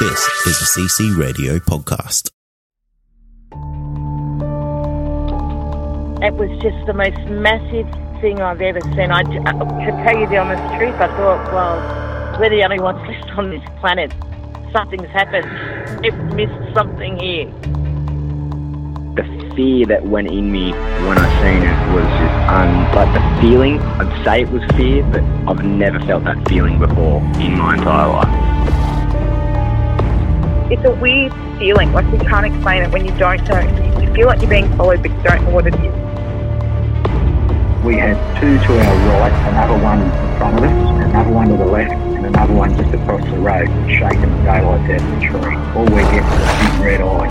This is a CC Radio podcast. It was just the most massive thing I've ever seen. I, to tell you the honest truth, I thought, well, we're the only ones left on this planet. Something's happened. It missed something here. The fear that went in me when I seen it was just um, like the feeling. I'd say it was fear, but I've never felt that feeling before in my entire life it's a weird feeling. Like we can't explain it when you don't know. You feel like you're being followed, but you don't know what it is. We had two to our right, another one in front of us, another one to the left, and another one just across the road, shaking the daylight out of the tree. All we get was a big red eye.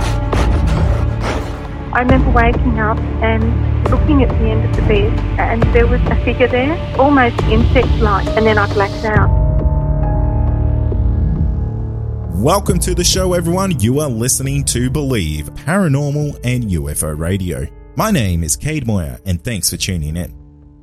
I remember waking up and looking at the end of the bed, and there was a figure there, almost insect-like, and then I blacked out. Welcome to the show, everyone. You are listening to Believe Paranormal and UFO Radio. My name is Cade Moyer, and thanks for tuning in.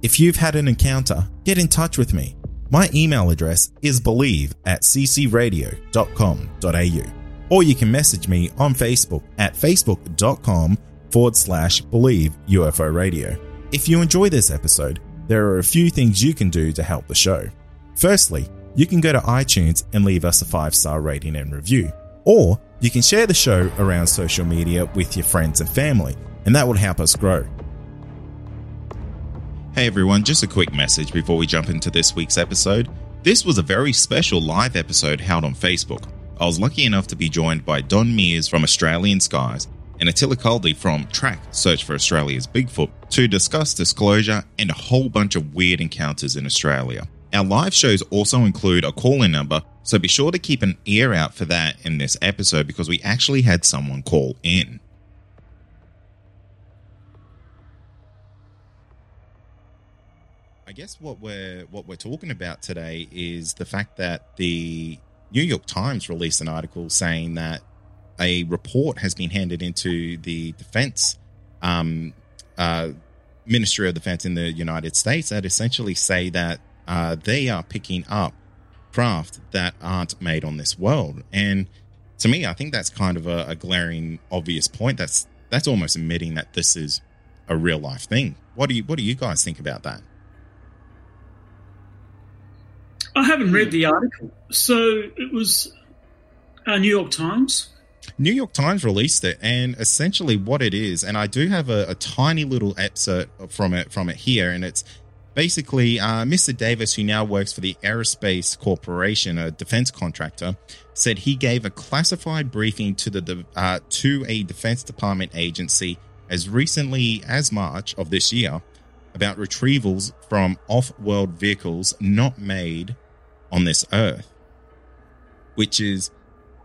If you've had an encounter, get in touch with me. My email address is believe at ccradio.com.au, or you can message me on Facebook at facebook.com forward slash believe UFO radio. If you enjoy this episode, there are a few things you can do to help the show. Firstly, you can go to iTunes and leave us a five star rating and review. Or you can share the show around social media with your friends and family, and that would help us grow. Hey everyone, just a quick message before we jump into this week's episode. This was a very special live episode held on Facebook. I was lucky enough to be joined by Don Mears from Australian Skies and Attila Kaldy from Track Search for Australia's Bigfoot to discuss disclosure and a whole bunch of weird encounters in Australia. Our live shows also include a call in number, so be sure to keep an ear out for that in this episode because we actually had someone call in. I guess what we're what we're talking about today is the fact that the New York Times released an article saying that a report has been handed into the defense um, uh, Ministry of Defense in the United States that essentially say that uh, they are picking up craft that aren't made on this world. And to me, I think that's kind of a, a glaring, obvious point. That's that's almost admitting that this is a real life thing. What do you What do you guys think about that? I haven't read the article, so it was uh, New York Times. New York Times released it, and essentially what it is, and I do have a, a tiny little excerpt from it from it here, and it's basically, uh, Mr. Davis, who now works for the Aerospace Corporation, a defense contractor, said he gave a classified briefing to the uh, to a Defense Department agency as recently as March of this year about retrievals from off-world vehicles not made on this Earth, which is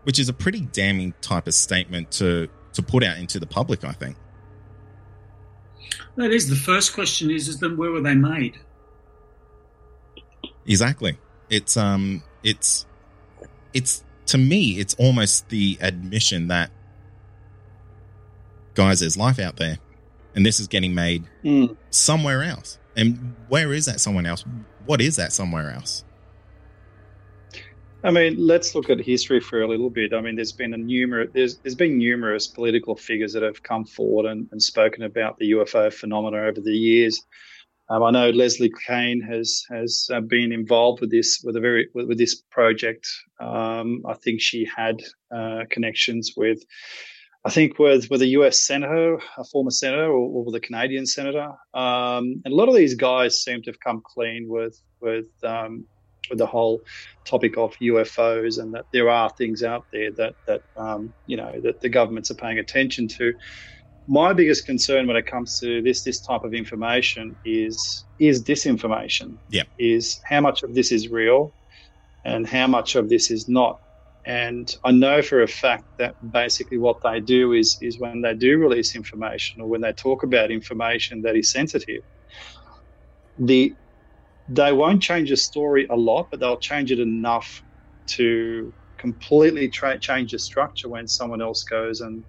which is a pretty damning type of statement to to put out into the public. I think. That is the first question. Is is then where were they made? Exactly. It's um. It's it's to me. It's almost the admission that guys, there's life out there, and this is getting made mm. somewhere else. And where is that someone else? What is that somewhere else? I mean, let's look at history for a little bit. I mean, there's been a numerous there's there's been numerous political figures that have come forward and, and spoken about the UFO phenomena over the years. Um, I know Leslie Kean has has uh, been involved with this with a very with, with this project. Um, I think she had uh, connections with, I think with with a U.S. senator, a former senator, or, or with a Canadian senator. Um, and a lot of these guys seem to have come clean with with um, with the whole topic of UFOs and that there are things out there that that um, you know that the governments are paying attention to. my biggest concern when it comes to this this type of information is is disinformation. Yeah. Is how much of this is real and how much of this is not. And I know for a fact that basically what they do is is when they do release information or when they talk about information that is sensitive, the they won't change the story a lot, but they'll change it enough to completely tra- change the structure when someone else goes and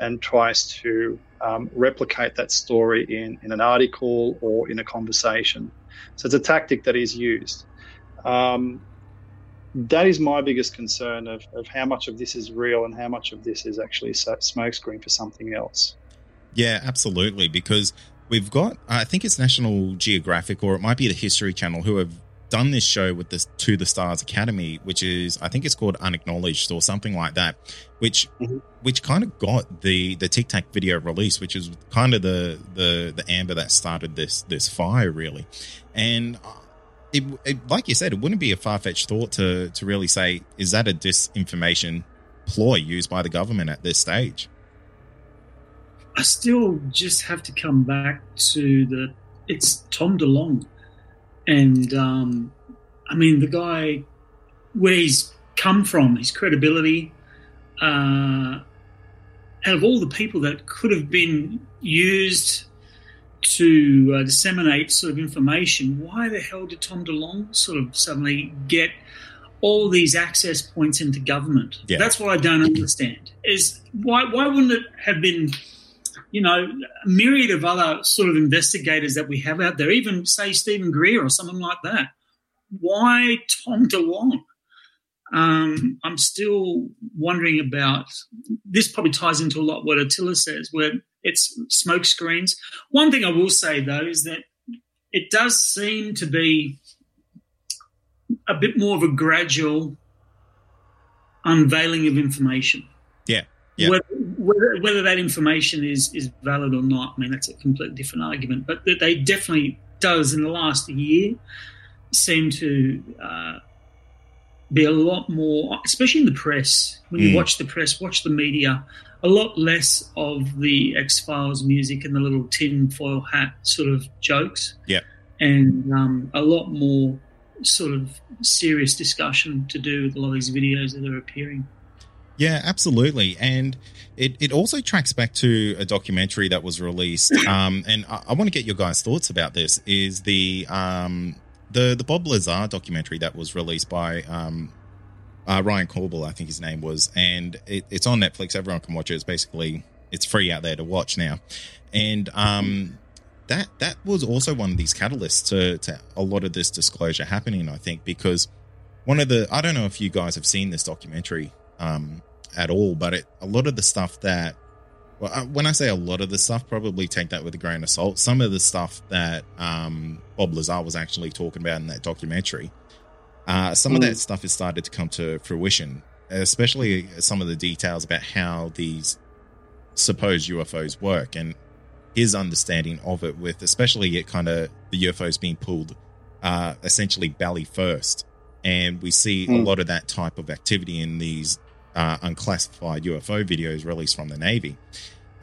and tries to um, replicate that story in, in an article or in a conversation. So it's a tactic that is used. Um, that is my biggest concern of, of how much of this is real and how much of this is actually smokescreen for something else. Yeah, absolutely. Because we've got, I think it's National Geographic or it might be the History Channel who have done this show with this to the Stars Academy, which is I think it's called Unacknowledged or something like that, which mm-hmm. which kind of got the the Tic Tac video release, which is kind of the the the amber that started this this fire really, and. Uh, it, it, like you said, it wouldn't be a far fetched thought to to really say, is that a disinformation ploy used by the government at this stage? I still just have to come back to the it's Tom DeLonge and um, I mean the guy where he's come from, his credibility. Uh, out of all the people that could have been used to uh, disseminate sort of information, why the hell did Tom DeLonge sort of suddenly get all these access points into government? Yeah. That's what I don't understand. Is why why wouldn't it have been you know, a myriad of other sort of investigators that we have out there, even say Steven Greer or someone like that. Why Tom DeLonge? Um, I'm still wondering about this. Probably ties into a lot what Attila says, where it's smoke screens. One thing I will say though is that it does seem to be a bit more of a gradual unveiling of information. Yeah. yeah. Whether, whether, whether that information is is valid or not, I mean that's a completely different argument. But that they definitely does in the last year seem to uh, be a lot more, especially in the press. When you mm. watch the press, watch the media, a lot less of the X Files music and the little tin foil hat sort of jokes. Yeah, and um, a lot more sort of serious discussion to do with a lot of these videos that are appearing. Yeah, absolutely. And it, it also tracks back to a documentary that was released. Um, and I, I want to get your guys' thoughts about this is the um, the the Bob Lazar documentary that was released by um, uh, Ryan Corbell, I think his name was, and it, it's on Netflix. Everyone can watch it. It's basically it's free out there to watch now, and um, that that was also one of these catalysts to to a lot of this disclosure happening. I think because one of the I don't know if you guys have seen this documentary. Um, at all. But it, a lot of the stuff that, well, uh, when I say a lot of the stuff, probably take that with a grain of salt. Some of the stuff that um, Bob Lazar was actually talking about in that documentary, uh, some mm. of that stuff has started to come to fruition, especially some of the details about how these supposed UFOs work and his understanding of it, with especially it kind of the UFOs being pulled uh, essentially belly first. And we see mm. a lot of that type of activity in these uh, unclassified UFO videos released from the Navy.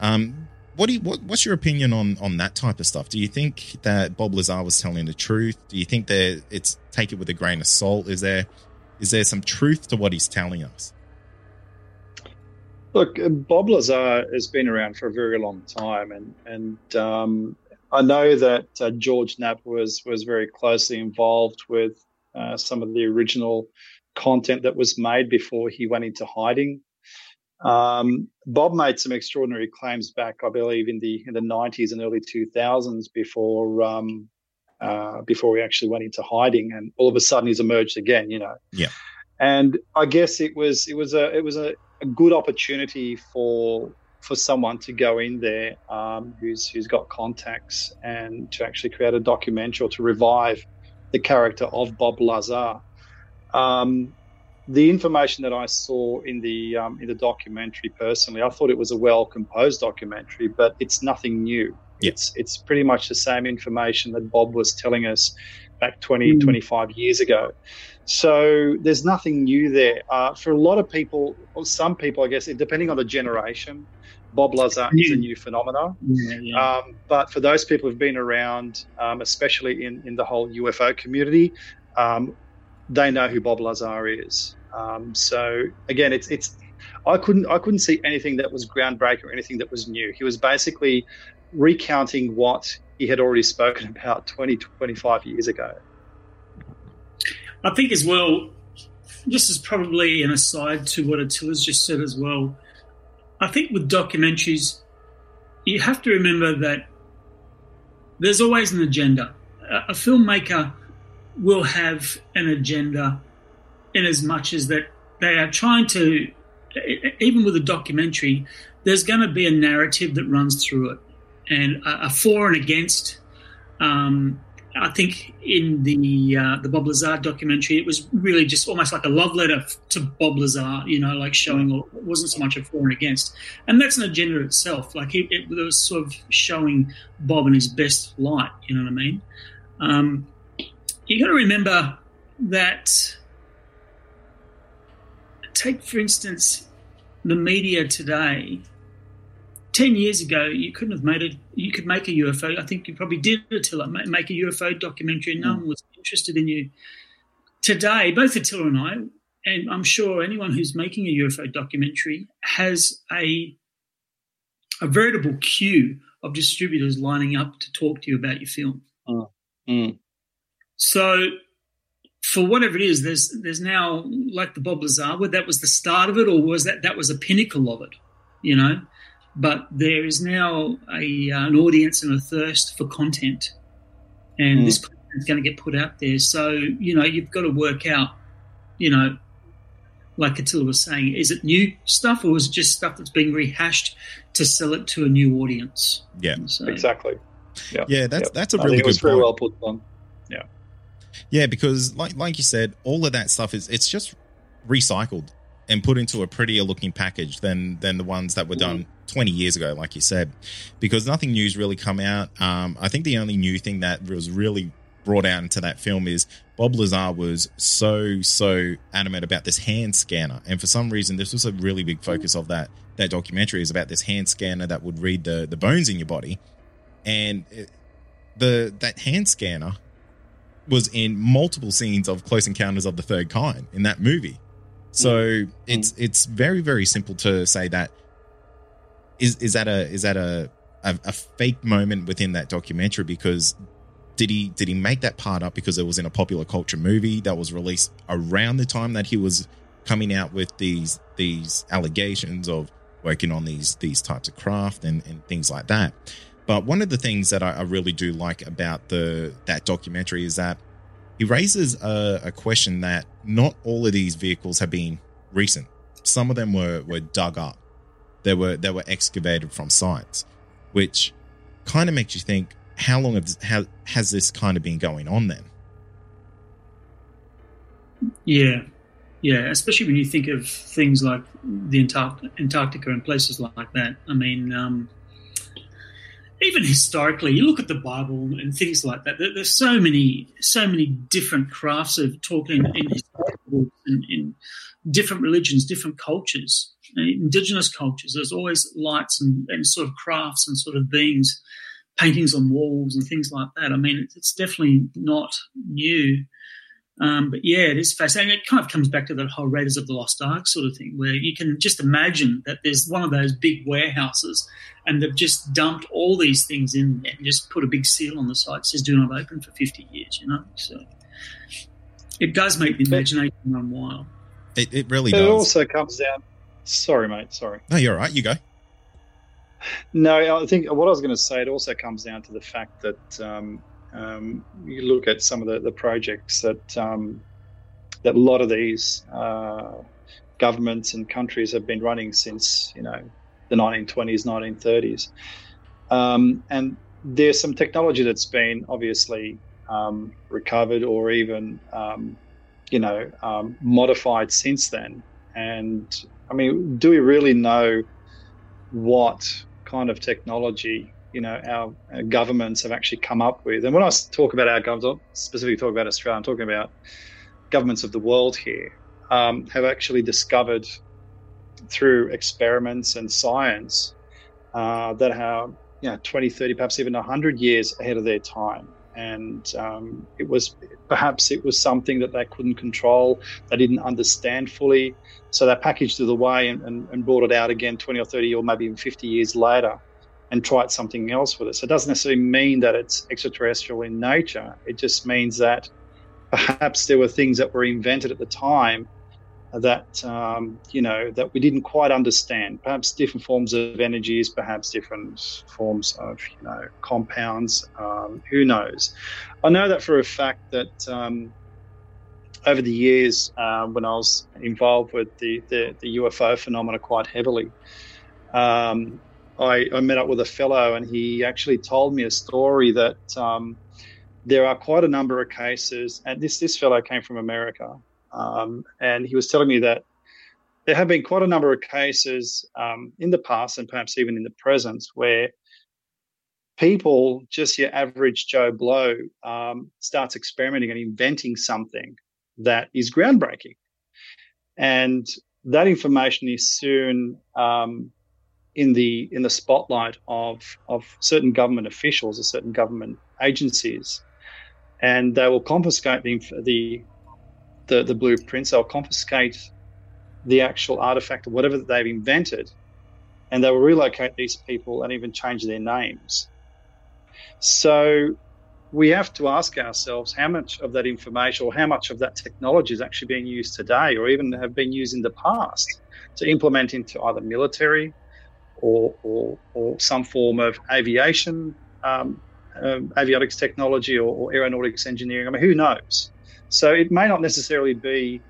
Um, what do you, what, what's your opinion on on that type of stuff? Do you think that Bob Lazar was telling the truth? Do you think that it's take it with a grain of salt? Is there is there some truth to what he's telling us? Look, Bob Lazar has been around for a very long time, and and um, I know that uh, George Knapp was was very closely involved with uh, some of the original content that was made before he went into hiding. Um, Bob made some extraordinary claims back, I believe, in the in the 90s and early 2000s before um, uh, before he actually went into hiding, and all of a sudden he's emerged again. You know. Yeah. And I guess it was it was a it was a, a good opportunity for for someone to go in there um, who's who's got contacts and to actually create a documentary or to revive the character of Bob Lazar. Um, the information that I saw in the um, in the documentary, personally, I thought it was a well composed documentary, but it's nothing new. Yeah. It's it's pretty much the same information that Bob was telling us back 20, mm. 25 years ago. So there's nothing new there. Uh, for a lot of people, or some people, I guess, depending on the generation, Bob Lazar is a new phenomenon. Yeah, yeah. Um, but for those people who've been around, um, especially in, in the whole UFO community, um, they know who Bob Lazar is. Um, so again, it's it's I couldn't I couldn't see anything that was groundbreaking or anything that was new. He was basically recounting what he had already spoken about 20, 25 years ago. I think as well, this is probably an aside to what Attila's just said as well. I think with documentaries, you have to remember that there's always an agenda. A, a filmmaker will have an agenda in as much as that they are trying to, even with a documentary, there's going to be a narrative that runs through it and a, for and against. Um, I think in the uh, the Bob Lazar documentary, it was really just almost like a love letter to Bob Lazar, you know, like showing it wasn't so much a for and against, and that's an agenda itself. Like it, it was sort of showing Bob in his best light. You know what I mean? Um, you got to remember that. Take for instance, the media today 10 years ago, you couldn't have made it. You could make a UFO. I think you probably did Attila, make a UFO documentary, and no one was interested in you. Today, both Attila and I, and I'm sure anyone who's making a UFO documentary has a a veritable queue of distributors lining up to talk to you about your film. Mm. Mm. So, for whatever it is, there's there's now like the Bob Lazar, whether that was the start of it or was that that was a pinnacle of it, you know but there is now a, uh, an audience and a thirst for content, and mm. this content is going to get put out there. So you know you've got to work out, you know, like Attila was saying, is it new stuff or is it just stuff that's being rehashed to sell it to a new audience? Yeah, so, exactly. Yeah, yeah, that's yep. that's a really good It was point. very well put on. Yeah, yeah, because like like you said, all of that stuff is it's just recycled and put into a prettier looking package than than the ones that were done 20 years ago, like you said, because nothing new's really come out. Um, I think the only new thing that was really brought out into that film is Bob Lazar was so so adamant about this hand scanner, and for some reason, this was a really big focus of that that documentary is about this hand scanner that would read the the bones in your body, and it, the that hand scanner was in multiple scenes of Close Encounters of the Third Kind in that movie. So mm. it's it's very very simple to say that is is that a is that a, a, a fake moment within that documentary because did he did he make that part up because it was in a popular culture movie that was released around the time that he was coming out with these these allegations of working on these these types of craft and, and things like that but one of the things that I, I really do like about the that documentary is that he raises a, a question that not all of these vehicles have been recent some of them were were dug up they were they were excavated from sites, which kind of makes you think how long have, how, has this kind of been going on then? Yeah, yeah, especially when you think of things like the Antarctica and places like that. I mean, um, even historically, you look at the Bible and things like that. There's so many, so many different crafts of talking in in, in different religions, different cultures uh, indigenous cultures, there's always lights and, and, sort of crafts and sort of beings, paintings on walls and things like that. I mean, it's definitely not new. Um, but yeah, it is fascinating. It kind of comes back to that whole Raiders of the Lost Ark sort of thing, where you can just imagine that there's one of those big warehouses and they've just dumped all these things in there and just put a big seal on the site that says do not open for 50 years, you know? So it does make the imagination run wild. It, it really but does. It also comes down Sorry, mate. Sorry. No, you're all right. You go. No, I think what I was going to say, it also comes down to the fact that um, um, you look at some of the, the projects that um, that a lot of these uh, governments and countries have been running since you know the 1920s, 1930s, um, and there's some technology that's been obviously um, recovered or even um, you know modified since then, and I mean, do we really know what kind of technology you know our, our, governments have actually come up with? And when I talk about our government, specifically talk about Australia, I'm talking about governments of the world here um, have actually discovered through experiments and science uh, that are you know 20, 30, perhaps even 100 years ahead of their time. And um, it was perhaps it was something that they couldn't control, they didn't understand fully. So they packaged it away and, and, and brought it out again 20 or 30 or maybe even 50 years later and tried something else with it. So it doesn't necessarily mean that it's extraterrestrial in nature. It just means that perhaps there were things that were invented at the time that um, you know that we didn't quite understand. Perhaps different forms of energies, perhaps different forms of you know compounds. Um, who knows? I know that for a fact that um, over the years, uh, when I was involved with the, the, the UFO phenomena quite heavily, um, I, I, met up with a fellow and he actually told me a story that um, there are quite a number of cases, and this this fellow came from America, um, and he was telling me that there have been quite a number of cases um, in the past and perhaps even in the present where people, just your average Joe Blow, um, starts experimenting and inventing something that is groundbreaking. And that information is soon um, in the in the spotlight of of certain government officials or certain government agencies, and they will confiscate the the the, the blueprints. They'll confiscate the actual artifact or whatever that they've invented, and they will relocate these people and even change their names. So we have to ask ourselves how much of that information or how much of that technology is actually being used today or even have been used in the past to implement into either military or, or, or some form of aviation, um, um, avionics technology or, or aeronautics engineering. I mean, who knows? So it may not necessarily be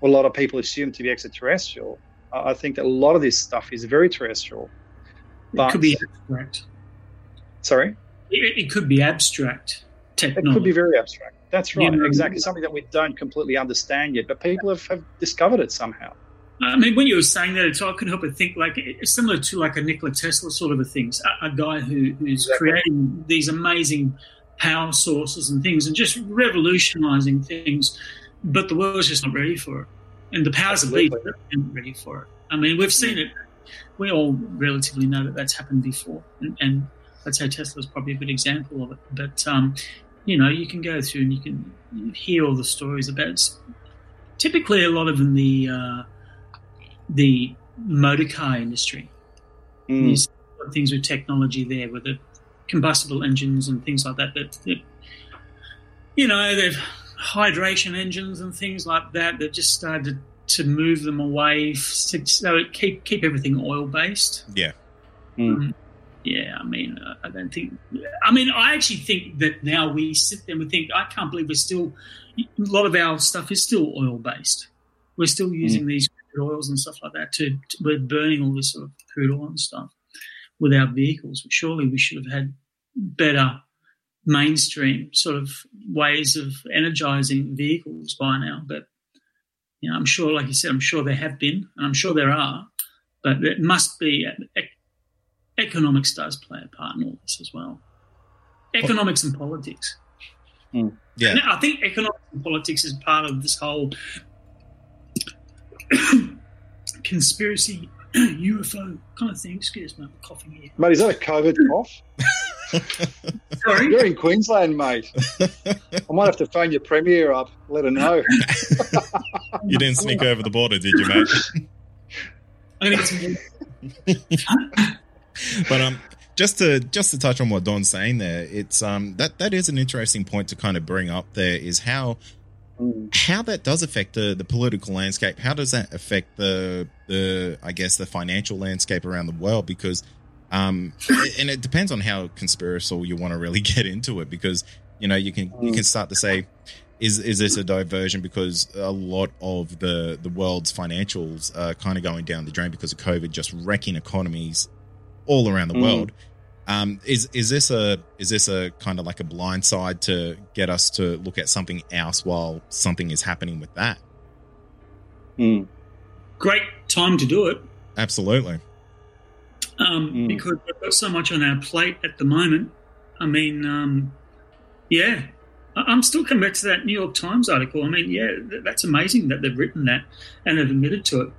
what a lot of people assume to be extraterrestrial. I think that a lot of this stuff is very terrestrial. But, it could be abstract. Sorry? It, it could be abstract technology. It could be very abstract. That's right, you know, exactly. Something that we don't completely understand yet, but people have, have discovered it somehow. I mean, when you were saying that, it's I couldn't help but think like it's similar to like a Nikola Tesla sort of a thing. A, a guy who, who's exactly. creating these amazing power sources and things and just revolutionizing things, but the world's just not ready for it. And the powers of be aren't ready for it. I mean, we've seen it. We all relatively know that that's happened before, and, and I'd say Tesla is probably a good example of it. But um, you know, you can go through and you can hear all the stories about. It. Typically, a lot of in the uh, the motor car industry. Mm. There's things with technology there, with the combustible engines and things like that. That, that you know, they've hydration engines and things like that that just started to move them away to, so keep keep everything oil based. Yeah. Mm. Um, yeah, I mean, I don't think. I mean, I actually think that now we sit there and we think, I can't believe we're still. A lot of our stuff is still oil based. We're still using mm. these oils and stuff like that to, to, we're burning all this sort of crude oil and stuff with our vehicles. Surely we should have had better mainstream sort of ways of energizing vehicles by now. But you know, I'm sure, like you said, I'm sure there have been, and I'm sure there are. But it must be economics does play a part in all this as well. Economics and politics. Mm. Yeah, I think economics and politics is part of this whole conspiracy UFO kind of thing. Excuse me, I'm coughing here. Mate, is that a COVID cough? Sorry? You're in Queensland, mate. I might have to phone your premier up, let her know. you didn't sneak over the border, did you, mate? I'm gonna get some but um just to just to touch on what Don's saying there, it's um that that is an interesting point to kind of bring up there is how how that does affect the, the political landscape. How does that affect the the I guess the financial landscape around the world? Because um, and it depends on how conspiratorial you want to really get into it. Because you know you can you can start to say, is is this a diversion? Because a lot of the the world's financials are kind of going down the drain because of COVID, just wrecking economies all around the mm. world. Um, is is this a is this a kind of like a blind side to get us to look at something else while something is happening with that? Mm. Great time to do it. Absolutely. Um, mm. Because we've got so much on our plate at the moment. I mean, um, yeah, I'm still coming back to that New York Times article. I mean, yeah, that's amazing that they've written that and have admitted to it.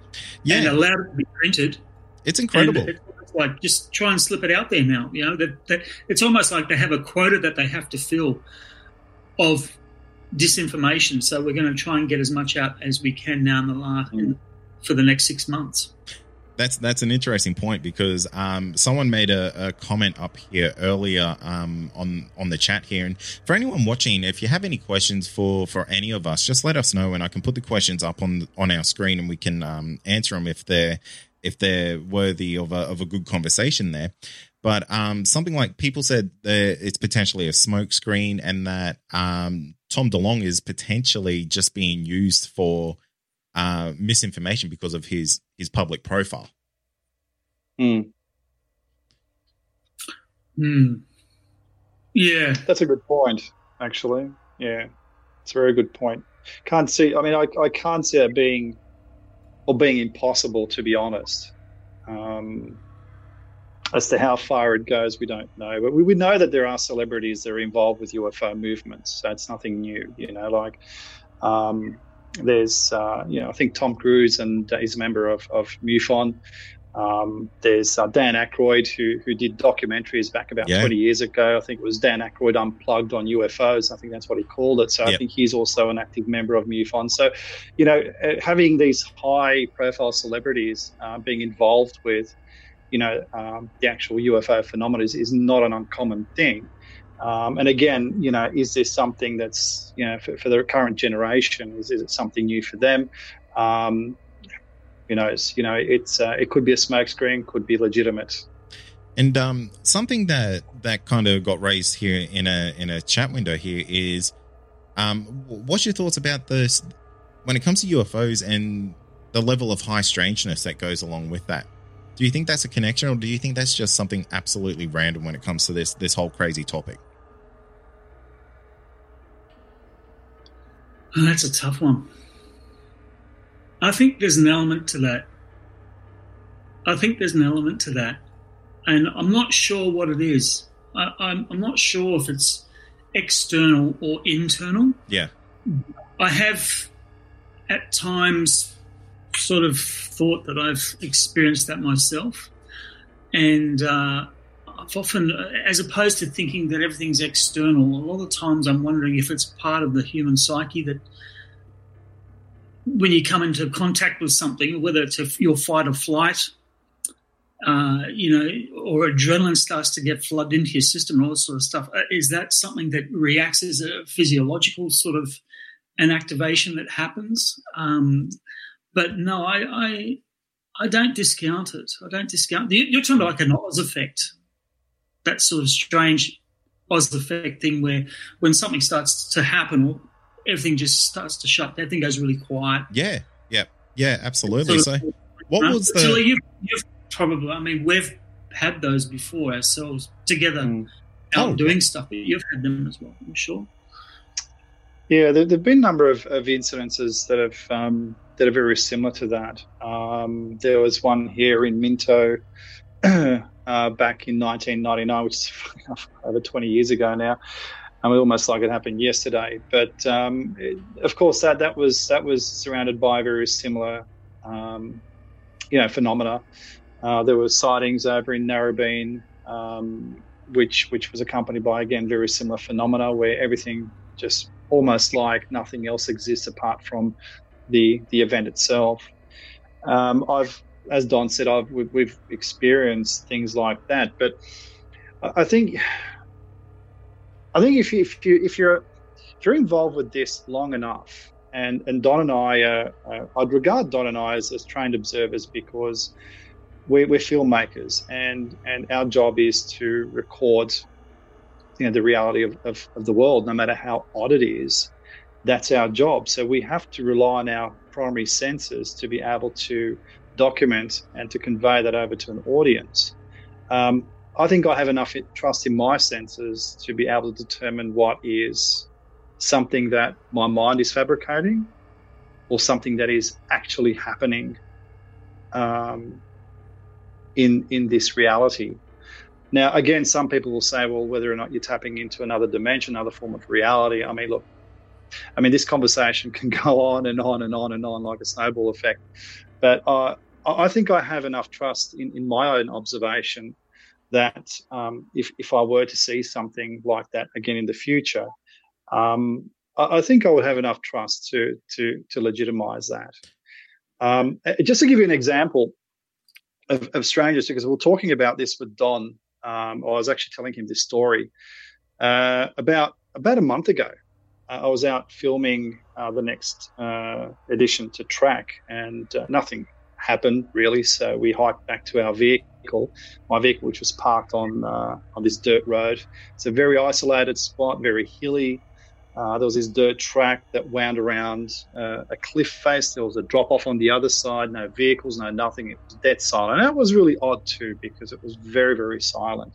Yeah. And allowed it to be printed. It's incredible. It, like just try and slip it out there now. You know that, that it's almost like they have a quota that they have to fill of disinformation. So we're going to try and get as much out as we can now in the last mm. for the next six months. That's that's an interesting point because um, someone made a, a, comment up here earlier um, on on the chat here, and for anyone watching, if you have any questions for for any of us, just let us know, and I can put the questions up on on our screen, and we can um, answer them if they're if they're worthy of a of a good conversation there. But um, something like people said that it's potentially a smokescreen, and that um, Tom DeLonge is potentially just being used for uh, misinformation because of his his public profile. Hmm. Hmm. Yeah, that's a good point. Actually, yeah, it's a very good point. Can't see. I mean, I, I can't see it being or being impossible, to be honest. Um, as to how far it goes, we don't know. But we, we know that there are celebrities that are involved with UFO movements. So it's nothing new, you know. Like um, there's, uh, you know, I think Tom Cruise and he's a member of, of MUFON. Um, there's uh, Dan Aykroyd who who did documentaries back about yeah. 20 years ago. I think it was Dan Aykroyd Unplugged on UFOs. I think that's what he called it. So yep. I think he's also an active member of MUFON. So, you know, uh, having these high profile celebrities uh, being involved with, you know, um, the actual UFO phenomena is, is not an uncommon thing. Um, and again, you know, is this something that's, you know, for, for the current generation, is, is it something new for them? Um, who knows? You know, it's uh, it could be a smokescreen, could be legitimate. And um, something that that kind of got raised here in a in a chat window here is, um, what's your thoughts about this when it comes to UFOs and the level of high strangeness that goes along with that? Do you think that's a connection, or do you think that's just something absolutely random when it comes to this this whole crazy topic? Oh, that's a tough one. I think there's an element to that. I think there's an element to that. And I'm not sure what it is. I, I'm, I'm not sure if it's external or internal. Yeah. I have at times sort of thought that I've experienced that myself. And uh, I've often, as opposed to thinking that everything's external, a lot of times I'm wondering if it's part of the human psyche that when you come into contact with something, whether it's a, your fight or flight, uh, you know, or adrenaline starts to get flooded into your system and all this sort of stuff, uh, is that something that reacts as a physiological sort of an activation that happens? Um, but no, I, I, I don't discount it. I don't discount. You're talking about like an Oz effect, that sort of strange Oz effect thing where when something starts to happen everything just starts to shut. Everything goes really quiet. Yeah, yeah, yeah, absolutely. So, so what was the? So you've, you've, probably, I mean, we've had those before ourselves together, mm. out oh, doing stuff. You've had them as well, I'm sure. Yeah, there have been a number of, of incidences that have um, that are very similar to that. Um, there was one here in Minto uh, back in 1999, which is over 20 years ago now, I mean, almost like it happened yesterday. But um, it, of course, that that was that was surrounded by very similar, um, you know, phenomena. Uh, there were sightings over in Narrabeen, um, which which was accompanied by again very similar phenomena, where everything just almost like nothing else exists apart from the the event itself. Um, I've, as Don said, I've we've experienced things like that, but I think I think if you, if you if you're if you're involved with this long enough, and and Don and I, uh, uh, I'd regard Don and I as, as trained observers because we're, we're filmmakers, and and our job is to record, you know, the reality of, of, of the world, no matter how odd it is. That's our job. So we have to rely on our primary senses to be able to document and to convey that over to an audience. Um, I think I have enough trust in my senses to be able to determine what is something that my mind is fabricating or something that is actually happening um, in in this reality. Now, again, some people will say, well, whether or not you're tapping into another dimension, another form of reality. I mean, look, I mean, this conversation can go on and on and on and on like a snowball effect. But uh, I think I have enough trust in, in my own observation that um, if, if I were to see something like that again in the future, um, I, I, think I would have enough trust to to to legitimize that. Um, just to give you an example of, of strangers, because we're talking about this with Don. Um, I was actually telling him this story uh, about about a month ago. Uh, I was out filming uh, the next uh, edition to track, and uh, nothing happened really. So we hiked back to our vehicle, my vehicle, which was parked on uh, on this dirt road. It's a very isolated spot, very hilly. Uh, there was this dirt track that wound around uh, a cliff face. There was a drop off on the other side. No vehicles, no nothing. It was dead silent. That was really odd too because it was very, very silent.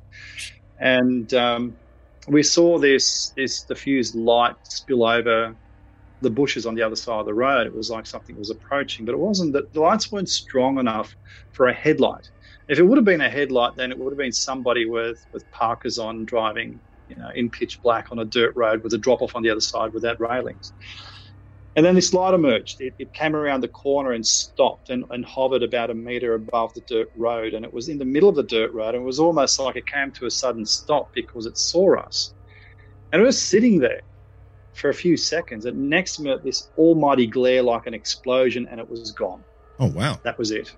And um, we saw this this diffused light spill over the bushes on the other side of the road. It was like something was approaching, but it wasn't. that the lights weren't strong enough for a headlight. If it would have been a headlight, then it would have been somebody with with parkers on driving, you know, in pitch black on a dirt road with a drop off on the other side without railings. And then this light emerged. It, it came around the corner and stopped and, and hovered about a meter above the dirt road. And it was in the middle of the dirt road. And it was almost like it came to a sudden stop because it saw us. And it was sitting there for a few seconds. And next minute, this almighty glare like an explosion, and it was gone. Oh, wow. That was it.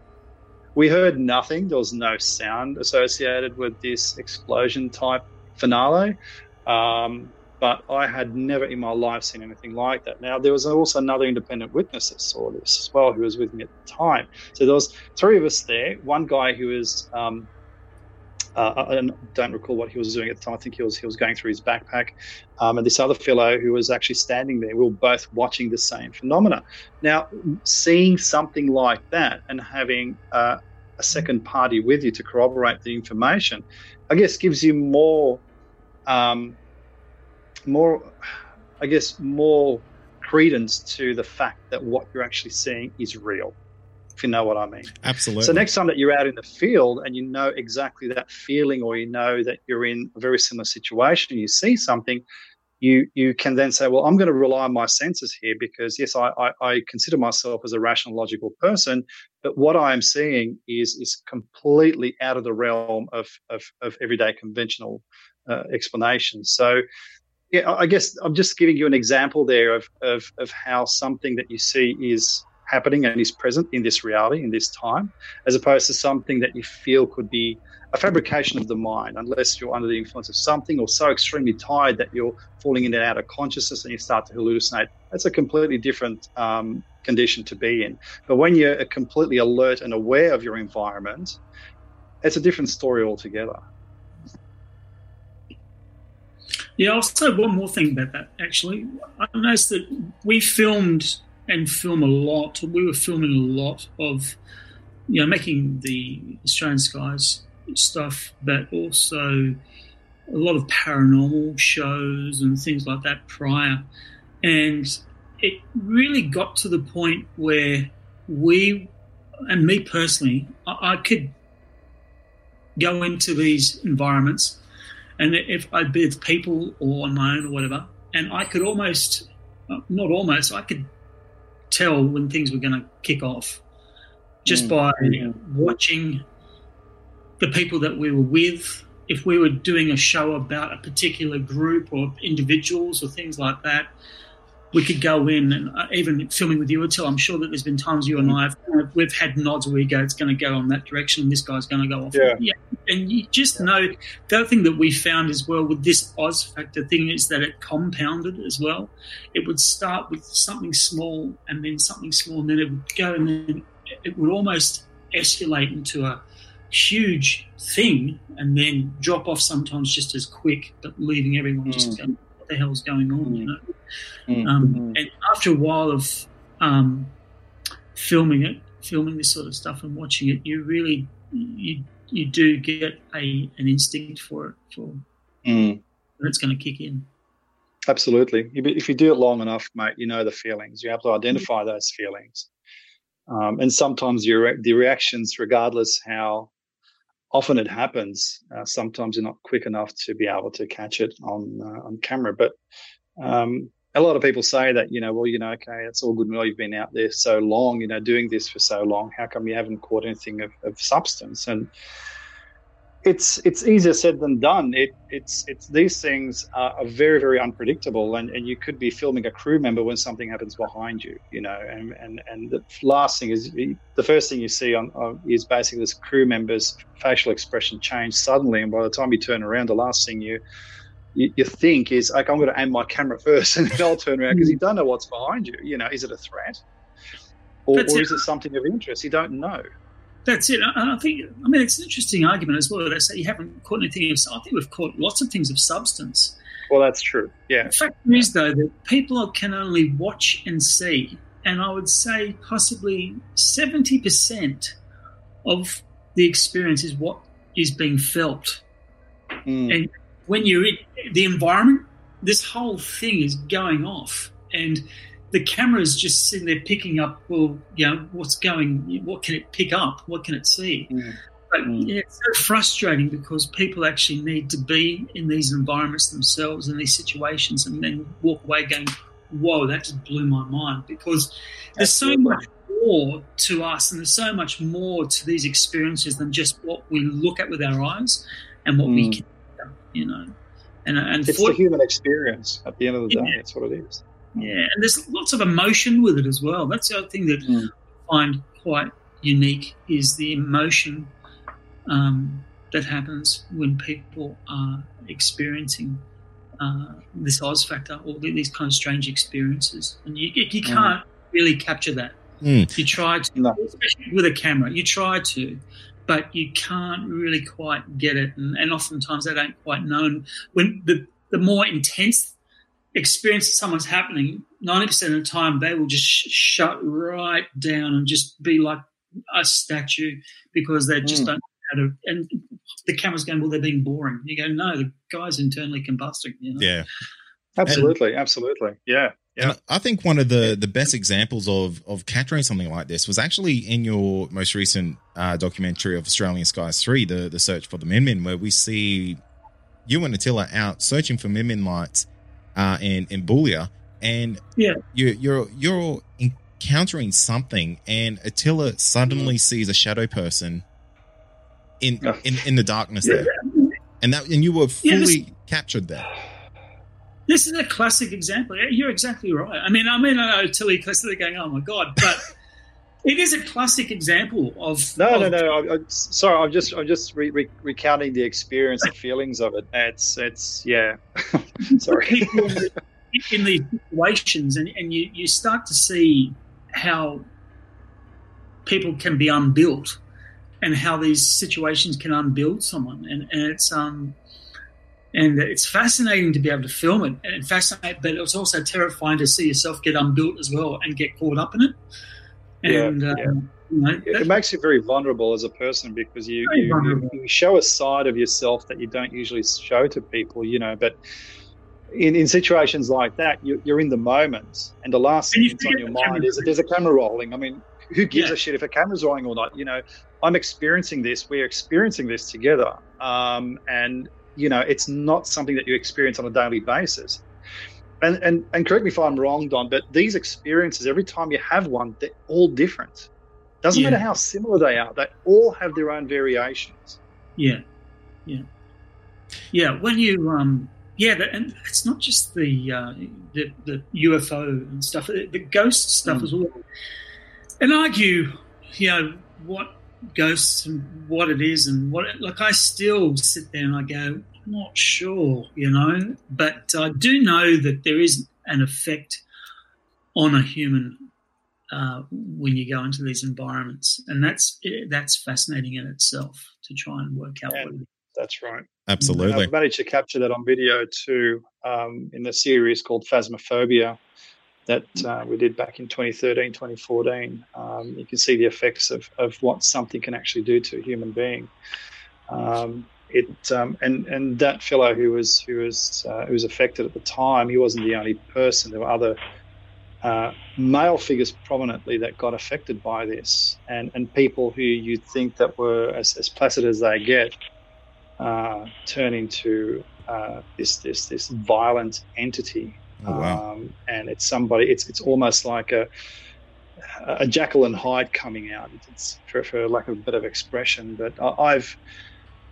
We heard nothing. There was no sound associated with this explosion type finale. Um, but I had never in my life seen anything like that. Now, there was also another independent witness that saw this as well, who was with me at the time. So there was three of us there. One guy who was um, uh, I don't recall what he was doing at the time. I think he was he was going through his backpack, um, and this other fellow who was actually standing there. We were both watching the same phenomena. Now, seeing something like that and having uh, a second party with you to corroborate the information, I guess gives you more, um, more, I guess more credence to the fact that what you're actually seeing is real if you know what I mean. Absolutely. So next time that you're out in the field and you know exactly that feeling, or you know that you're in a very similar situation, you see something, you you can then say, well, I'm going to rely on my senses here because yes, I, I, I consider myself as a rational, logical person, but what I am seeing is is completely out of the realm of of, of everyday conventional uh, explanations. So. Yeah, I guess I'm just giving you an example there of, of, of how something that you see is happening and is present in this reality, in this time, as opposed to something that you feel could be a fabrication of the mind, unless you're under the influence of something or so extremely tired that you're falling in and out of consciousness and you start to hallucinate. That's a completely different um, condition to be in. But when you're completely alert and aware of your environment, it's a different story altogether. Yeah, I'll say one more thing about that. Actually, I noticed that we filmed and film a lot. We were filming a lot of, you know, making the Australian Skies stuff, but also a lot of paranormal shows and things like that prior. And it really got to the point where we, and me personally, I, I could go into these environments and if I'd be with people or on my own or whatever, and I could almost, not almost, I could tell when things were going to kick off just mm. by watching the people that we were with. If we were doing a show about a particular group or individuals or things like that, we could go in and uh, even filming with you Attila I'm sure that there's been times you and I have we've had nods where we go, it's going to go on that direction, and this guy's going to go off. Yeah. yeah. And you just yeah. know the other thing that we found as well with this Oz factor thing is that it compounded as well. It would start with something small and then something small, and then it would go and then it would almost escalate into a huge thing and then drop off sometimes just as quick, but leaving everyone mm. just going, what the hell's going on, mm. you know? Mm-hmm. Um, and after a while of um, filming it, filming this sort of stuff and watching it, you really you you do get a an instinct for it for mm. it's going to kick in. Absolutely. If you do it long enough, mate, you know the feelings. You have to identify those feelings. Um, and sometimes your the reactions, regardless how often it happens, uh, sometimes you're not quick enough to be able to catch it on uh, on camera. But um, a lot of people say that, you know, well, you know, okay, it's all good and well. You've been out there so long, you know, doing this for so long. How come you haven't caught anything of, of substance? And it's it's easier said than done. It it's it's these things are, are, very very unpredictable, and, and you could be filming a crew member when something happens behind you, you know. And and and the last thing is the first thing you see on, on is basically this crew member's facial expression change suddenly, and by the time you turn around, the last thing you you, you think is like I'm going to aim my camera first, and then I'll turn around because you hmm. don't know what's behind you. You know, is it a threat, or, or is it something of interest? You don't know. That's it. I, I think. I mean, it's an interesting argument as well. They say you haven't caught anything of. I think we've caught lots of things of substance. Well, that's true. Yeah. The fact is, though, that people can only watch and see, and I would say possibly seventy percent of the experience is what is being felt. Mm. And when you're in the environment, this whole thing is going off, and the camera is just sitting there picking up, well, you know, what's going, what can it pick up, what can it see? Mm. But mm. yeah, it's so frustrating because people actually need to be in these environments themselves, in these situations, and then walk away going, whoa, that just blew my mind because there's so much more to us and there's so much more to these experiences than just what we look at with our eyes and what mm. we can, you know. And, and it's the human experience at the end of the day. Yeah. That's what it is. Yeah, and there's lots of emotion with it as well. That's the other thing that mm. I find quite unique is the emotion um, that happens when people are experiencing uh, this Oz factor or these kind of strange experiences, and you you can't mm. really capture that. Mm. You try to, no. especially with a camera, you try to, but you can't really quite get it, and, and oftentimes they don't quite know. When the the more intense experience that someone's happening, 90% of the time they will just sh- shut right down and just be like a statue because they just mm. don't know how to. And the camera's going, well, they're being boring. You go, no, the guy's internally combusting. You know? Yeah. Absolutely. And, absolutely. Yeah. Yeah. I think one of the, the best examples of, of capturing something like this was actually in your most recent uh, documentary of Australian Skies 3, the, the search for the Min Min, where we see you and Attila out searching for Min Min lights uh, in in Boulia, and yeah, you're you're you're encountering something, and Attila suddenly mm. sees a shadow person in in in the darkness yeah. there, and that and you were fully yeah, this, captured there. This is a classic example. You're exactly right. I mean, I mean, I know Tilly constantly going, "Oh my god," but. It is a classic example of. No, of, no, no. I, I, sorry, I'm just, I'm just re, re, recounting the experience, and feelings of it. It's, it's, yeah. sorry. in these situations, and, and you, you start to see how people can be unbuilt, and how these situations can unbuild someone, and, and it's um, and it's fascinating to be able to film it, and fascinating, but it's also terrifying to see yourself get unbuilt as well and get caught up in it. And, yeah, yeah. Um, you know, it makes you very vulnerable as a person because you, you, you, show a side of yourself that you don't usually show to people, you know. But in, in situations like that, you, are in the moment, and the last thing that's on your mind is that there's a camera rolling. I mean, who gives yeah. a shit if a camera's rolling or not? You know, I'm experiencing this. We're experiencing this together, um, and you know, it's not something that you experience on a daily basis and, and and correct me if I'm wrong, Don, but these experiences, every time you have one, they're all different. Doesn't yeah. matter how similar they are; they all have their own variations. Yeah, yeah, yeah. When you um, yeah, and it's not just the uh, the, the UFO and stuff, the ghost stuff mm. as well. And argue, you know, what ghosts and what it is and what it, like I still sit there and I go, I'm not sure, you know, but I do know that there is an effect on a human uh, when you go into these environments, and that's that's fascinating in itself to try and work out. And that's right. Absolutely, and I've managed to capture that on video too um, in the series called Phasmophobia that uh, we did back in 2013, 2014. Um, you can see the effects of, of what something can actually do to a human being. Um, it um, and and that fellow who was who was uh, who was affected at the time, he wasn't the only person. There were other uh, male figures prominently that got affected by this, and and people who you'd think that were as, as placid as they get uh, turn into uh, this this this violent entity. Oh, wow. um, and it's somebody. It's it's almost like a a Jekyll and Hyde coming out. It's for, for lack of a bit of expression, but I- I've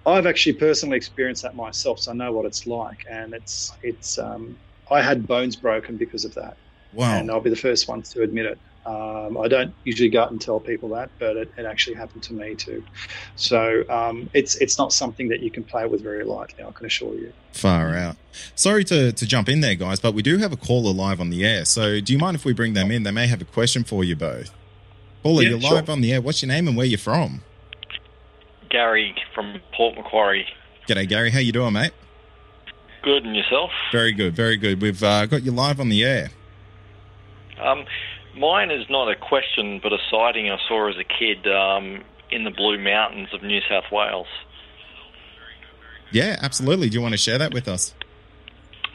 I've actually personally experienced that myself, so I know what it's like, and it's it's. Um, I had bones broken because of that, Wow. and I'll be the first one to admit it. Um, I don't usually go out and tell people that, but it, it actually happened to me too. So um, it's it's not something that you can play with very lightly. I can assure you. Far out. Sorry to, to jump in there, guys, but we do have a caller live on the air. So do you mind if we bring them in? They may have a question for you both. Paula, Yeah, you're sure. live on the air. What's your name and where you're from? Gary from Port Macquarie. G'day, Gary. How you doing, mate? Good, and yourself? Very good, very good. We've uh, got you live on the air. Um, mine is not a question, but a sighting I saw as a kid um, in the Blue Mountains of New South Wales. Yeah, absolutely. Do you want to share that with us?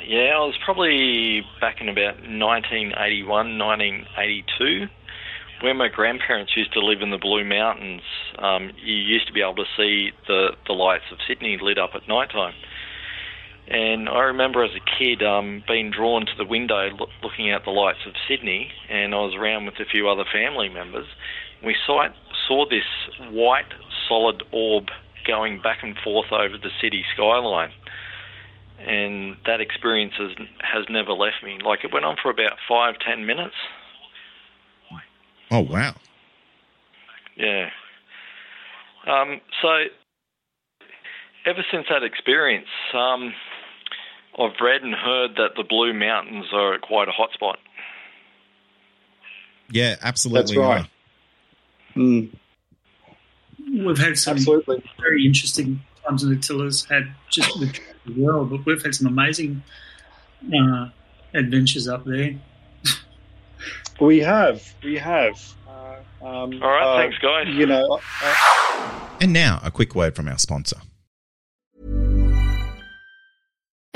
Yeah, I was probably back in about 1981, 1982, where my grandparents used to live in the Blue Mountains. Um, you used to be able to see the, the lights of Sydney lit up at night time. And I remember as a kid um, being drawn to the window loo- looking at the lights of Sydney, and I was around with a few other family members. We saw, saw this white, solid orb going back and forth over the city skyline and that experience has, has never left me. Like it went on for about five, ten minutes. Oh, wow. Yeah. Um, so ever since that experience, um, I've read and heard that the Blue Mountains are quite a hotspot. Yeah, absolutely. That's right. Mm, We've had some absolutely. very interesting times in the Attila's had just with the world, but we've had some amazing uh, adventures up there. We have, we have. Uh, um, All right, uh, thanks, guys. You know, uh, And now, a quick word from our sponsor.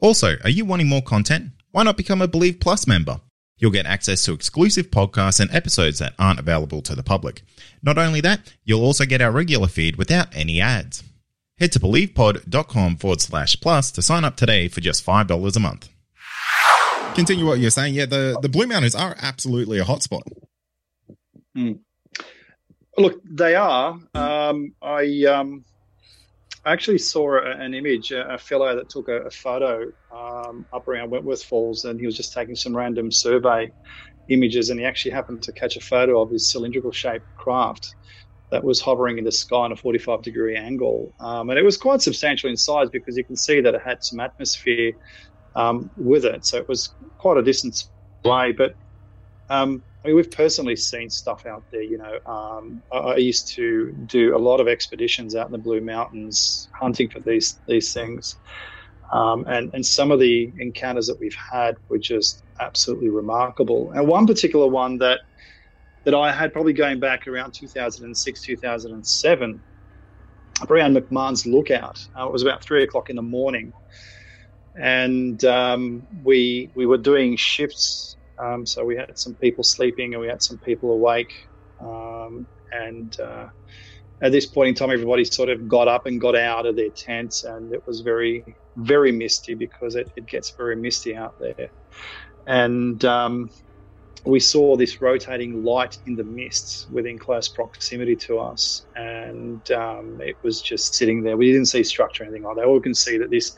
Also, are you wanting more content? Why not become a Believe Plus member? You'll get access to exclusive podcasts and episodes that aren't available to the public. Not only that, you'll also get our regular feed without any ads. Head to believepod.com forward slash plus to sign up today for just $5 a month. Continue what you're saying. Yeah, the, the Blue Mountains are absolutely a hotspot. Look, they are. Um, I um, actually saw an image, a, a fellow that took a, a photo um, up around Wentworth Falls, and he was just taking some random survey images, and he actually happened to catch a photo of his cylindrical shaped craft that was hovering in the sky on a 45 degree angle. Um, and it was quite substantial in size because you can see that it had some atmosphere um, with it. So it was quite a distance away. But um, Mean, we've personally seen stuff out there. You know, um, I, I used to do a lot of expeditions out in the Blue Mountains hunting for these these things, um, and and some of the encounters that we've had were just absolutely remarkable. And one particular one that that I had probably going back around 2006, 2007, around McMahon's Lookout. Uh, it was about three o'clock in the morning, and um, we we were doing shifts. Um, so we had some people sleeping and we had some people awake. Um, and uh, at this point in time, everybody sort of got up and got out of their tents, and it was very very misty because it, it gets very misty out there. And um, we saw this rotating light in the mists within close proximity to us, and um, it was just sitting there. We didn't see structure or anything like that. All we can see that this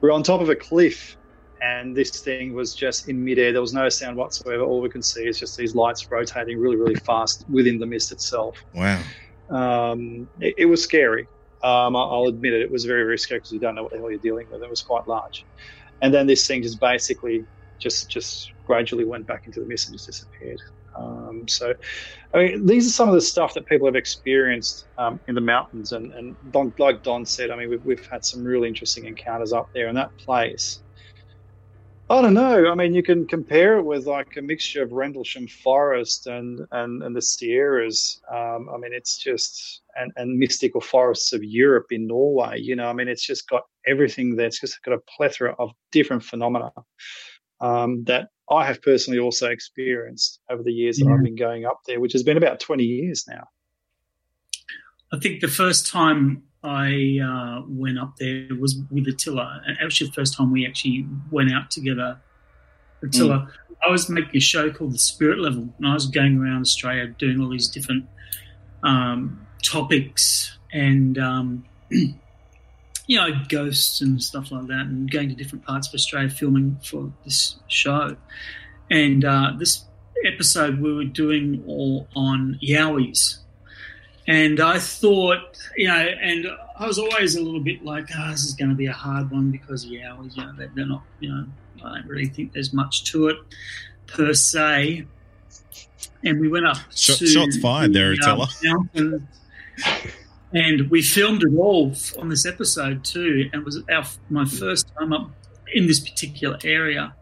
we're on top of a cliff, and this thing was just in midair. There was no sound whatsoever. All we can see is just these lights rotating really, really fast within the mist itself. Wow. Um, it, it was scary. Um, I'll admit it. It was very, very scary because you don't know what the hell you're dealing with. It was quite large, and then this thing just basically just just gradually went back into the mist and just disappeared. Um, so, I mean, these are some of the stuff that people have experienced um, in the mountains. And, and Don, like Don said, I mean, we've, we've had some really interesting encounters up there. And that place, I don't know. I mean, you can compare it with like a mixture of Rendlesham Forest and, and, and the Sierras. Um, I mean, it's just, and, and mystical forests of Europe in Norway. You know, I mean, it's just got everything there. It's just got a plethora of different phenomena um, that I have personally also experienced over the years that I've been going up there, which has been about 20 years now. I think the first time I uh, went up there was with Attila, and actually the first time we actually went out together. Attila, mm. I was making a show called The Spirit Level, and I was going around Australia doing all these different um, topics and um, you know, ghosts and stuff like that, and going to different parts of Australia filming for this show. And uh, this episode we were doing all on Yowies. And I thought, you know, and I was always a little bit like, oh, this is going to be a hard one because Yowies, you know, they're, not, you know, I don't really think there's much to it per se. And we went up Shot, to shots fired there, Attila. Uh, and we filmed it all on this episode too. And it was our my first time up in this particular area.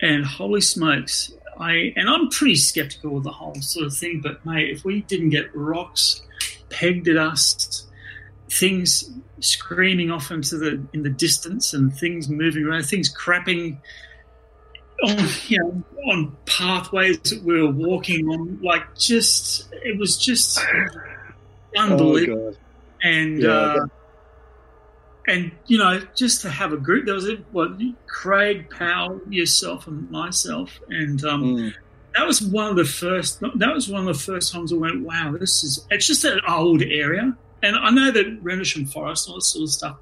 And holy smokes, I and I'm pretty skeptical of the whole sort of thing. But mate, if we didn't get rocks pegged at us, things screaming off into the in the distance, and things moving around, things crapping on you know on pathways that we were walking on, like just it was just unbelievable. Oh, and yeah, uh, and you know, just to have a group. There was a, what Craig Powell, yourself, and myself, and um, mm. that was one of the first. That was one of the first times I went, "Wow, this is." It's just an old area, and I know that Rendlesham Forest, and all this sort of stuff.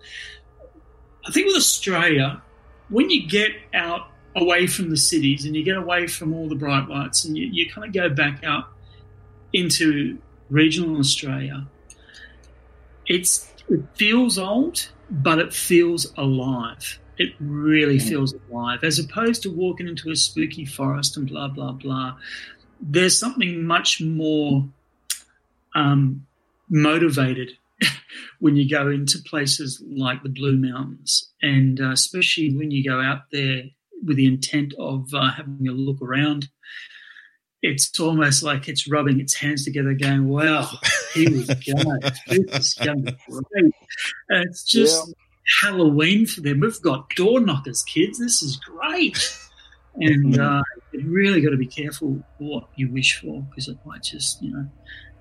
I think with Australia, when you get out away from the cities and you get away from all the bright lights and you, you kind of go back out into regional Australia, it's it feels old, but it feels alive. It really mm. feels alive, as opposed to walking into a spooky forest and blah blah blah. There's something much more um, motivated when you go into places like the Blue Mountains, and uh, especially when you go out there with the intent of uh, having a look around it's almost like it's rubbing its hands together, going, "Wow, he was going. this is going to great." And it's just yeah. Halloween for them. We've got door knockers, kids. This is great. And uh, you really got to be careful what you wish for because it might just, you know,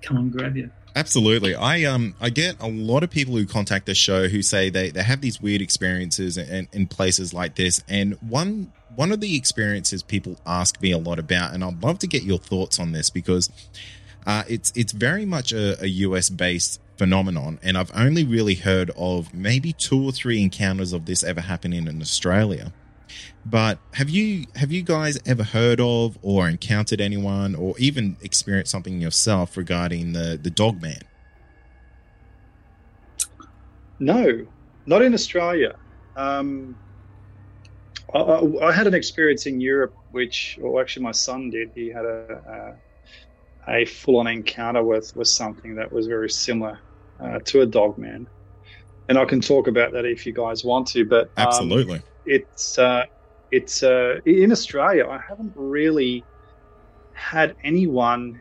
come and grab you. Absolutely. I um I get a lot of people who contact the show who say they, they have these weird experiences in, in places like this. And one one of the experiences people ask me a lot about, and I'd love to get your thoughts on this because uh, it's it's very much a, a US based phenomenon, and I've only really heard of maybe two or three encounters of this ever happening in Australia. But have you have you guys ever heard of or encountered anyone or even experienced something yourself regarding the the dog man? No, not in Australia. Um, I, I, had an experience in Europe, which, or actually, my son did. He had a a, a full on encounter with with something that was very similar uh, to a dog man, and I can talk about that if you guys want to. But um, absolutely, it's uh, it's uh, in Australia. I haven't really had anyone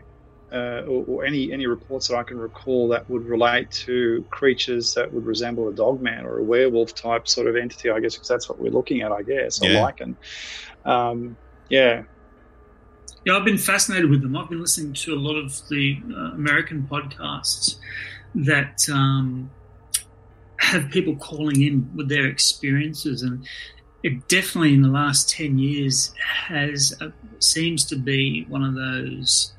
uh, or, or, any any reports that I can recall that would relate to creatures that would resemble a dogman or a werewolf type sort of entity. I guess because that's what we're looking at. I guess yeah. a lycan. Um, yeah. Yeah, I've been fascinated with them. I've been listening to a lot of the uh, American podcasts that um, have people calling in with their experiences, and it definitely in the last 10 years has uh, seems to be one of those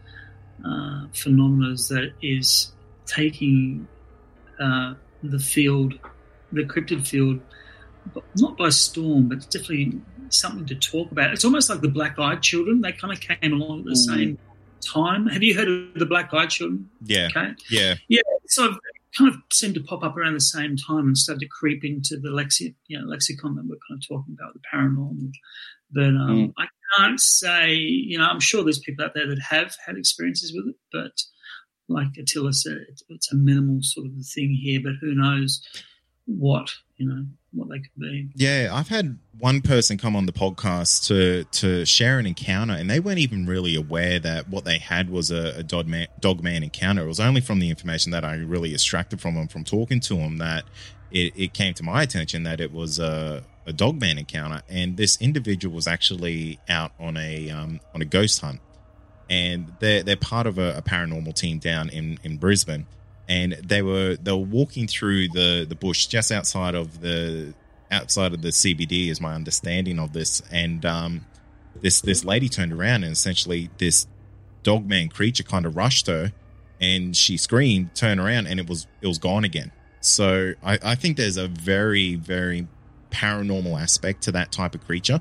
uh, phenomena that is taking uh, the field, the cryptid field, not by storm, but definitely something to talk about. It's almost like the Black Eyed Children. They kind of came along at the mm. same time. Have you heard of the Black Eyed Children? Yeah. Okay. Yeah. Yeah. So kind of seemed to pop up around the same time and started to creep into the lexi- you know, lexicon that we're kind of talking about, the paranormal. But um, mm. I can't say, you know, I'm sure there's people out there that have had experiences with it, but like Attila said, it's a minimal sort of thing here, but who knows what, you know, what they could be. Yeah, I've had one person come on the podcast to to share an encounter, and they weren't even really aware that what they had was a, a dog man, dog man encounter. It was only from the information that I really extracted from them from talking to them that it, it came to my attention that it was a, a dog man encounter, and this individual was actually out on a um, on a ghost hunt, and they're they're part of a, a paranormal team down in in Brisbane and they were they were walking through the the bush just outside of the outside of the CBD is my understanding of this. And um this this lady turned around and essentially this dogman creature kind of rushed her and she screamed turned around and it was it was gone again. So I, I think there's a very very paranormal aspect to that type of creature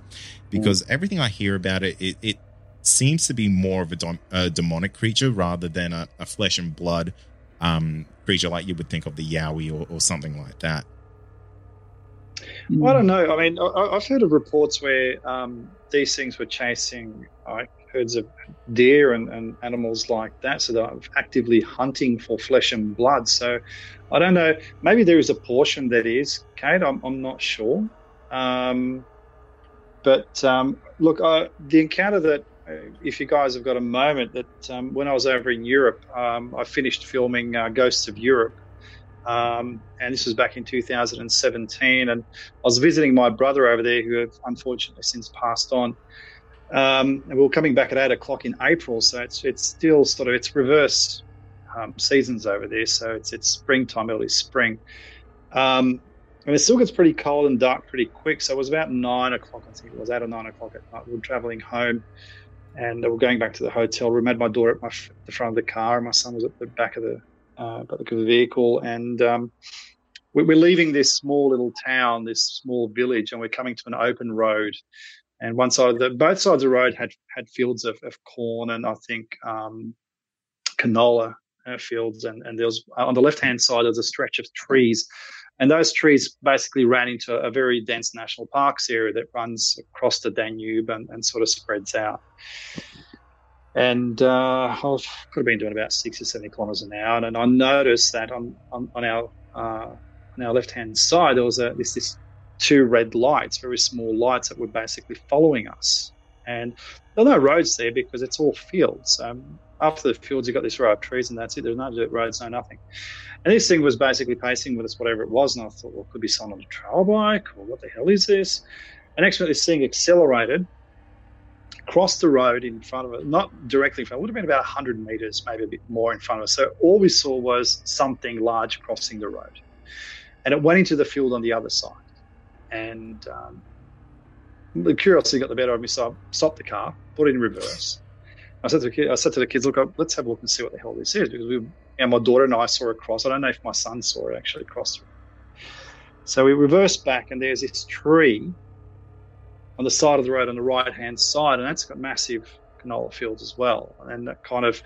because everything I hear about it it, it seems to be more of a, dom- a demonic creature rather than a, a flesh and blood um, creature like you would think of the Yowie or, or something like that. I don't know. I mean, I, I've heard of reports where um, these things were chasing like herds of deer and, and animals like that, so they're actively hunting for flesh and blood. So I don't know. Maybe there is a portion that is, Kate. I'm, I'm not sure. Um, but um, look, uh, the encounter that if you guys have got a moment, that um, when I was over in Europe, um, I finished filming uh, Ghosts of Europe. Um, and this was back in 2017. And I was visiting my brother over there, who unfortunately since passed on. Um, and we were coming back at eight o'clock in April, so it's it's still sort of it's reverse um, seasons over there. So it's it's springtime, early spring. Um, and it still gets pretty cold and dark pretty quick. So it was about nine o'clock, I think it was eight or nine o'clock at night. We were traveling home and we were going back to the hotel room. I had my daughter at my, the front of the car, and my son was at the back of the uh, back of the vehicle. And um, we, we're leaving this small little town, this small village, and we're coming to an open road. And one side of the both sides of the road had had fields of, of corn and I think um, canola uh, fields, and and there was on the left hand side there's a stretch of trees. And those trees basically ran into a very dense national parks area that runs across the Danube and, and sort of spreads out. And uh, I was, could have been doing about 60 or 70 kilometers an hour. And I noticed that on, on, on our uh, on our left hand side, there was a, this, this two red lights, very small lights that were basically following us. And there are no roads there because it's all fields. Um, after the fields, you've got this row of trees, and that's it. There's no roads, no nothing. And this thing was basically pacing with us, whatever it was. And I thought, well, could be someone on a trail bike, or what the hell is this? And minute, this thing accelerated, crossed the road in front of us, not directly in front, it would have been about 100 meters, maybe a bit more in front of us. So all we saw was something large crossing the road. And it went into the field on the other side. And um, the curiosity got the better of me, so I stopped the car, put it in reverse. I said to the I said to the kids, look, let's have a look and see what the hell this is because we, and my daughter and I saw a cross. I don't know if my son saw it actually cross. So we reversed back, and there's this tree on the side of the road on the right hand side, and that's got massive canola fields as well. And that kind of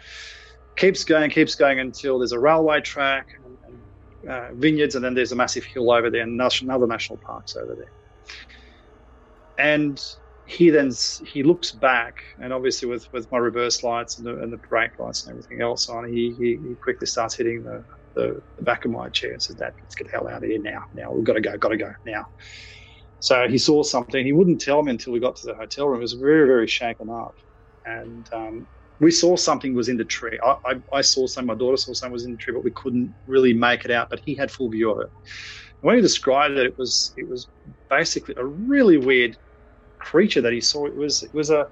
keeps going, keeps going until there's a railway track and, and uh, vineyards, and then there's a massive hill over there, and another national parks over there. And he then he looks back, and obviously with, with my reverse lights and the, and the brake lights and everything else on, he, he, he quickly starts hitting the, the, the, back of my chair and says, "Dad, let's get the hell out of here now! Now we've got to go, got to go now." So he saw something. He wouldn't tell me until we got to the hotel room. He was very very shaken up, and um, we saw something was in the tree. I, I, I saw something. My daughter saw something was in the tree, but we couldn't really make it out. But he had full view of it. And when he described it, it was it was basically a really weird creature that he saw. It was it was a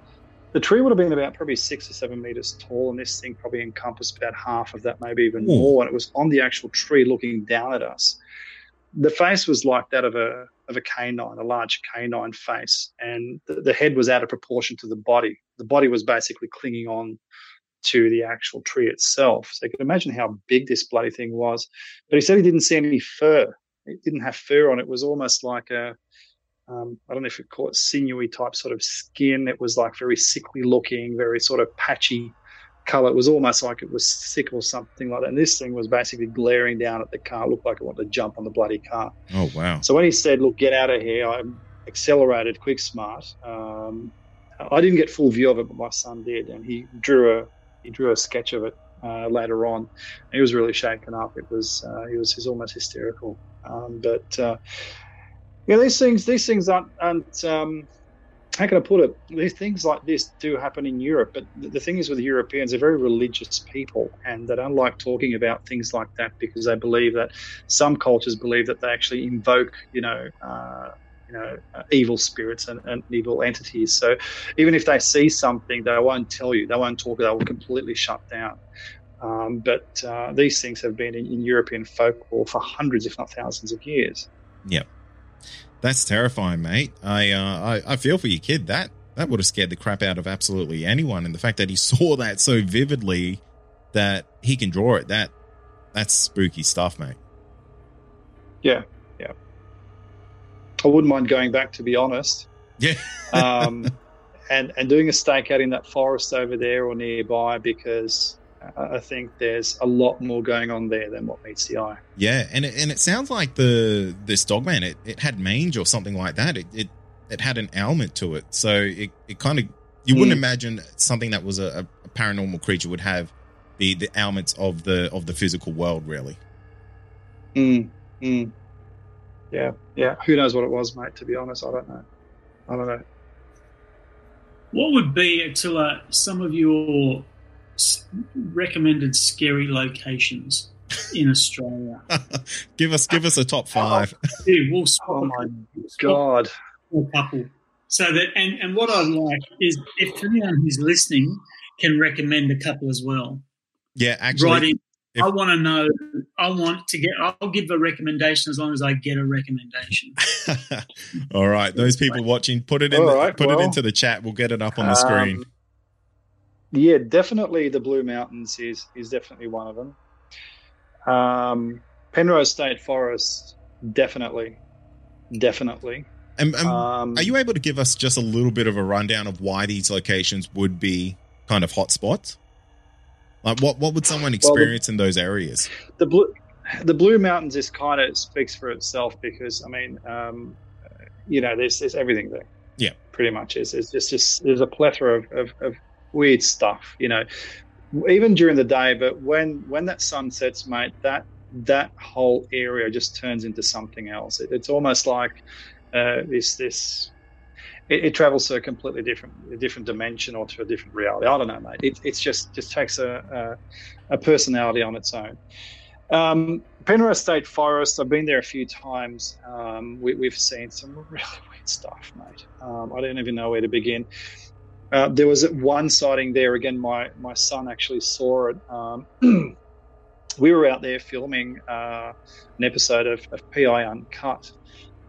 the tree would have been about probably six or seven meters tall, and this thing probably encompassed about half of that, maybe even Ooh. more. And it was on the actual tree, looking down at us. The face was like that of a of a canine, a large canine face, and the, the head was out of proportion to the body. The body was basically clinging on to the actual tree itself. So you can imagine how big this bloody thing was. But he said he didn't see any fur. It didn't have fur on it. It was almost like a um, I don't know if you call it sinewy type sort of skin. It was like very sickly looking, very sort of patchy color. It was almost like it was sick or something like that. And this thing was basically glaring down at the car. It looked like it wanted to jump on the bloody car. Oh wow! So when he said, "Look, get out of here," I accelerated quick smart, um, I didn't get full view of it, but my son did, and he drew a he drew a sketch of it uh, later on. He was really shaken up. It was uh, he was he was almost hysterical. Um, but uh, yeah, these things these things aren't, aren't um, how can I put it? These things like this do happen in Europe, but the thing is with the Europeans, they're very religious people, and they don't like talking about things like that because they believe that some cultures believe that they actually invoke, you know, uh, you know, uh, evil spirits and, and, evil entities. So even if they see something, they won't tell you. They won't talk. They will completely shut down. Um, but uh, these things have been in, in, European folklore for hundreds, if not thousands, of years. Yep, that's terrifying, mate. I, uh, I I feel for your kid. That that would have scared the crap out of absolutely anyone. And the fact that he saw that so vividly that he can draw it that that's spooky stuff, mate. Yeah, yeah. I wouldn't mind going back, to be honest. Yeah. um, and and doing a stakeout in that forest over there or nearby because I think there's a lot more going on there than what meets the eye. Yeah, and it, and it sounds like the this dogman it, it had mange or something like that. It it, it had an ailment to it, so it, it kind of you wouldn't mm. imagine something that was a, a, paranormal creature would have the the ailments of the of the physical world, really. Mm. Mm yeah, yeah. Who knows what it was, mate? To be honest, I don't know. I don't know. What would be, Attila, some of your recommended scary locations in Australia? give us, give us a top five. Oh, yeah, we'll oh my god, a couple. So that, and and what I like is if anyone who's listening can recommend a couple as well. Yeah, actually, right in, if, I want to know. I want to get. I'll give a recommendation as long as I get a recommendation. All right, those people watching, put it in. The, right, put well, it into the chat. We'll get it up on the um, screen. Yeah, definitely the Blue Mountains is is definitely one of them. Um, Penrose State Forest, definitely, definitely. And, and um, are you able to give us just a little bit of a rundown of why these locations would be kind of hotspots? Like, what what would someone experience well, the, in those areas? The blue, the Blue Mountains is kind of speaks for itself because I mean, um, you know, there's there's everything there. Yeah, pretty much is. It's just just there's a plethora of, of, of weird stuff. You know, even during the day, but when when that sun sets, mate, that that whole area just turns into something else. It, it's almost like uh, this this it, it, travels to a completely different a different dimension or to a different reality. I don't know, mate. It it's just just takes a a, a personality on its own. Um, Penrose State Forest. I've been there a few times. Um, we, have seen some really weird stuff, mate. Um, I don't even know where to begin. Uh, there was one sighting there. Again, my my son actually saw it. Um, we were out there filming uh, an episode of, of PI Uncut,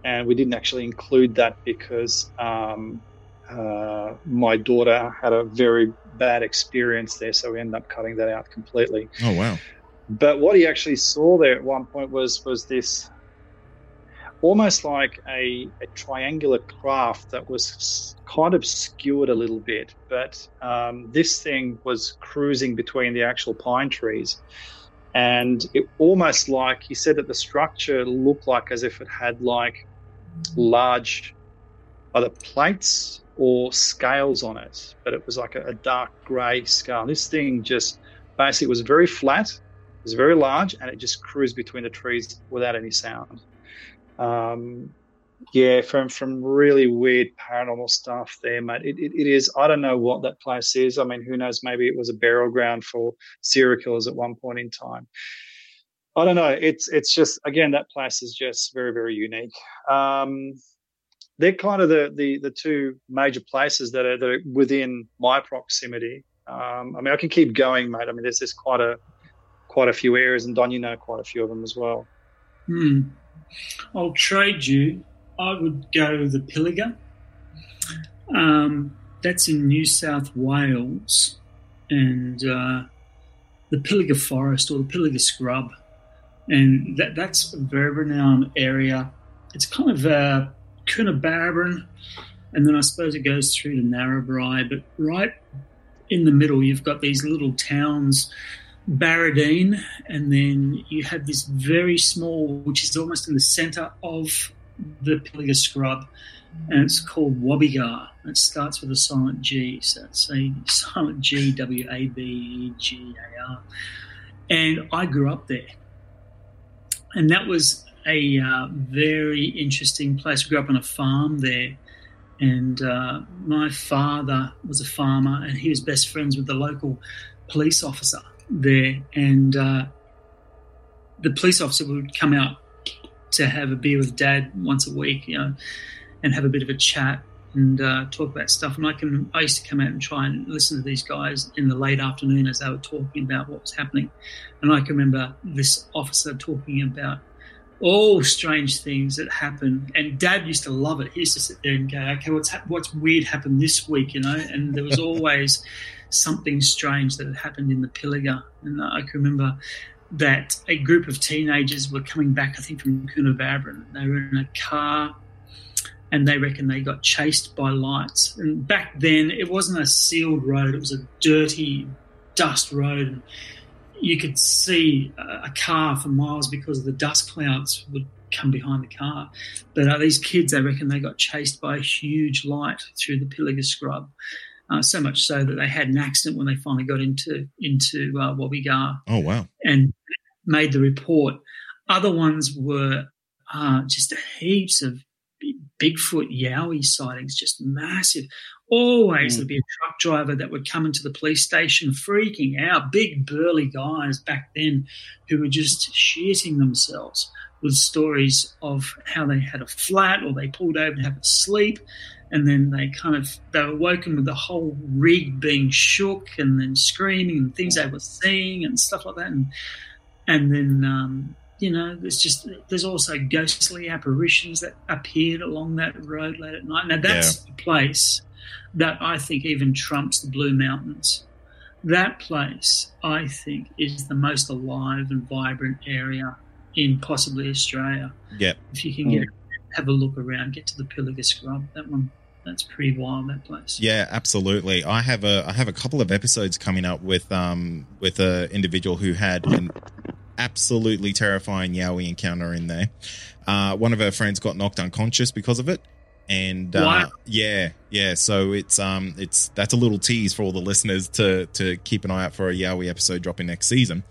and we didn't actually include that because um, uh, my daughter had a very bad experience there, so we ended up cutting that out completely. Oh wow! But what he actually saw there at one point was was this almost like a, a triangular craft that was kind of skewered a little bit, but um, this thing was cruising between the actual pine trees. And it almost like he said that the structure looked like as if it had like large either plates or scales on it, but it was like a, a dark grey scale. This thing just basically was very flat, it was very large, and it just cruised between the trees without any sound. Um, yeah, from from really weird paranormal stuff there, mate. It, it, it is. I don't know what that place is. I mean, who knows? Maybe it was a burial ground for serial killers at one point in time. I don't know. It's it's just again that place is just very very unique. Um, they're kind of the, the the two major places that are, that are within my proximity. Um, I mean, I can keep going, mate. I mean, there's just quite a quite a few areas, and Don, you know quite a few of them as well. Hmm. I'll trade you. I would go the Pilliga. Um, that's in New South Wales, and uh, the Pilliga Forest or the Pilliga Scrub and that that's a very renowned area. It's kind of uh, Coonabarabran, and then I suppose it goes through to Narrabri, but right in the middle, you've got these little towns, Baradine, and then you have this very small, which is almost in the centre of the Pilliga Scrub, and it's called Gwabegar. It starts with a silent G, so it's a silent G, W A B E G A R. And I grew up there, and that was a uh, very interesting place. We grew up on a farm there, and uh, my father was a farmer, and he was best friends with the local police officer there, and uh, the police officer would come out to have a beer with dad once a week, you know, and have a bit of a chat and uh, talk about stuff. And I can I used to come out and try and listen to these guys in the late afternoon as they were talking about what was happening. And I can remember this officer talking about all strange things that happen. And Dad used to love it. He used to sit there and go, "Okay, what's ha- what's weird happened this week?" You know, and there was always something strange that had happened in the Pilliga. And I can remember that a group of teenagers were coming back, I think, from Coonabarabran. They were in a car and they reckon they got chased by lights. And back then, it wasn't a sealed road, it was a dirty dust road. And you could see a car for miles because the dust clouds would come behind the car. But uh, these kids, they reckon they got chased by a huge light through the Pilliga scrub. Uh, so much so that they had an accident when they finally got into into uh. Oh wow! And made the report. Other ones were uh, just heaps of Bigfoot Yowie sightings, just massive. Always mm. there'd be a truck driver that would come into the police station freaking out. Big burly guys back then who were just shitting themselves with stories of how they had a flat or they pulled over to have a sleep and then they kind of they were woken with the whole rig being shook and then screaming and things they were seeing and stuff like that. And and then um, you know there's just there's also ghostly apparitions that appeared along that road late at night. Now that's yeah. a place that i think even trumps the blue mountains. That place i think is the most alive and vibrant area in possibly australia. Yeah. If you can get mm. Have a look around get to the pilliga scrub that one that's pretty wild that place yeah absolutely i have a i have a couple of episodes coming up with um with a individual who had an absolutely terrifying yowie encounter in there. Uh, one of her friends got knocked unconscious because of it. And uh, yeah, yeah. So it's um, it's that's a little tease for all the listeners to to keep an eye out for a Yowie episode dropping next season.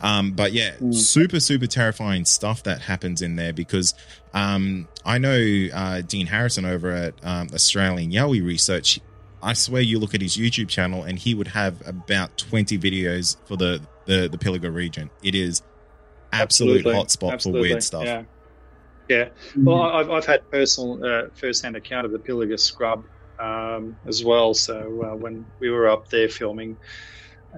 Um, but yeah, mm. super super terrifying stuff that happens in there because um, I know uh, Dean Harrison over at um, Australian Yowie Research. I swear, you look at his YouTube channel, and he would have about twenty videos for the the the Pilliga region. It is absolute hotspot for weird stuff. Yeah. Yeah. Mm-hmm. Well, I've, I've had personal uh, first-hand account of the Pilliga Scrub um, as well. So uh, when we were up there filming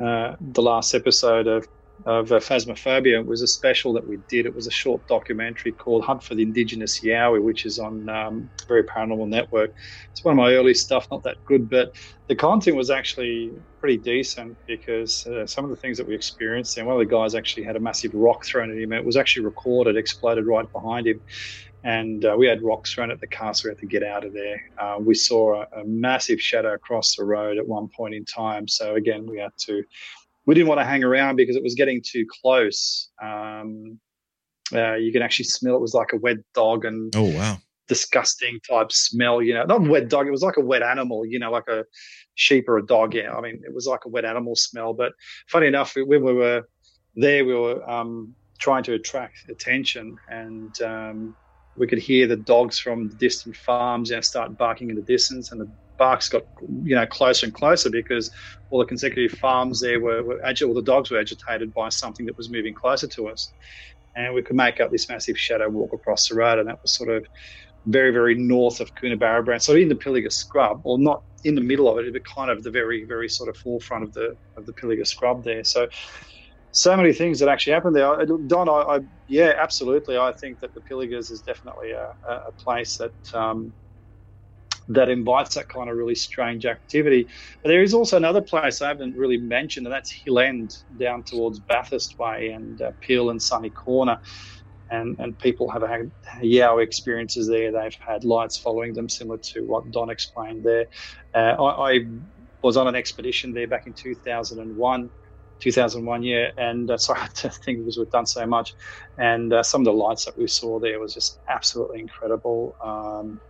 uh, the last episode of of uh, Phasmophobia. Was a special that we did. It was a short documentary called Hunt for the Indigenous Yowie, which is on um, Very Paranormal Network. It's one of my early stuff, not that good, but the content was actually pretty decent because uh, some of the things that we experienced, and one of the guys actually had a massive rock thrown at him. It was actually recorded, exploded right behind him. And uh, we had rocks thrown at the car, so we had to get out of there. Uh, we saw a, a massive shadow across the road at one point in time. So, again, we had to we didn't want to hang around because it was getting too close. Um, uh, you can actually smell it was like a wet dog and oh wow, disgusting type smell. You know, not a wet dog. It was like a wet animal. You know, like a sheep or a dog. Yeah, I mean, it was like a wet animal smell. But funny enough, when we were there, we were um, trying to attract attention, and um, we could hear the dogs from the distant farms you know, start barking in the distance, and the barks got you know closer and closer because all the consecutive farms there were, were all the dogs were agitated by something that was moving closer to us, and we could make out this massive shadow walk across the road, and that was sort of very very north of Coonabarabran, so in the Pilliga Scrub, or not in the middle of it, but kind of the very very sort of forefront of the of the Pilliga Scrub there. So so many things that actually happened there. Don, I, I, yeah, absolutely. I think that the Pilligas is definitely a, a place that um, that invites that kind of really strange activity. But there is also another place I haven't really mentioned, and that's Hill End down towards Bathurst Way and uh, Peel and Sunny Corner. And, and people have had Yao experiences there. They've had lights following them, similar to what Don explained there. Uh, I, I was on an expedition there back in 2001 2001 year and uh, sorry to think because we've done so much and uh, some of the lights that we saw there was just absolutely incredible um,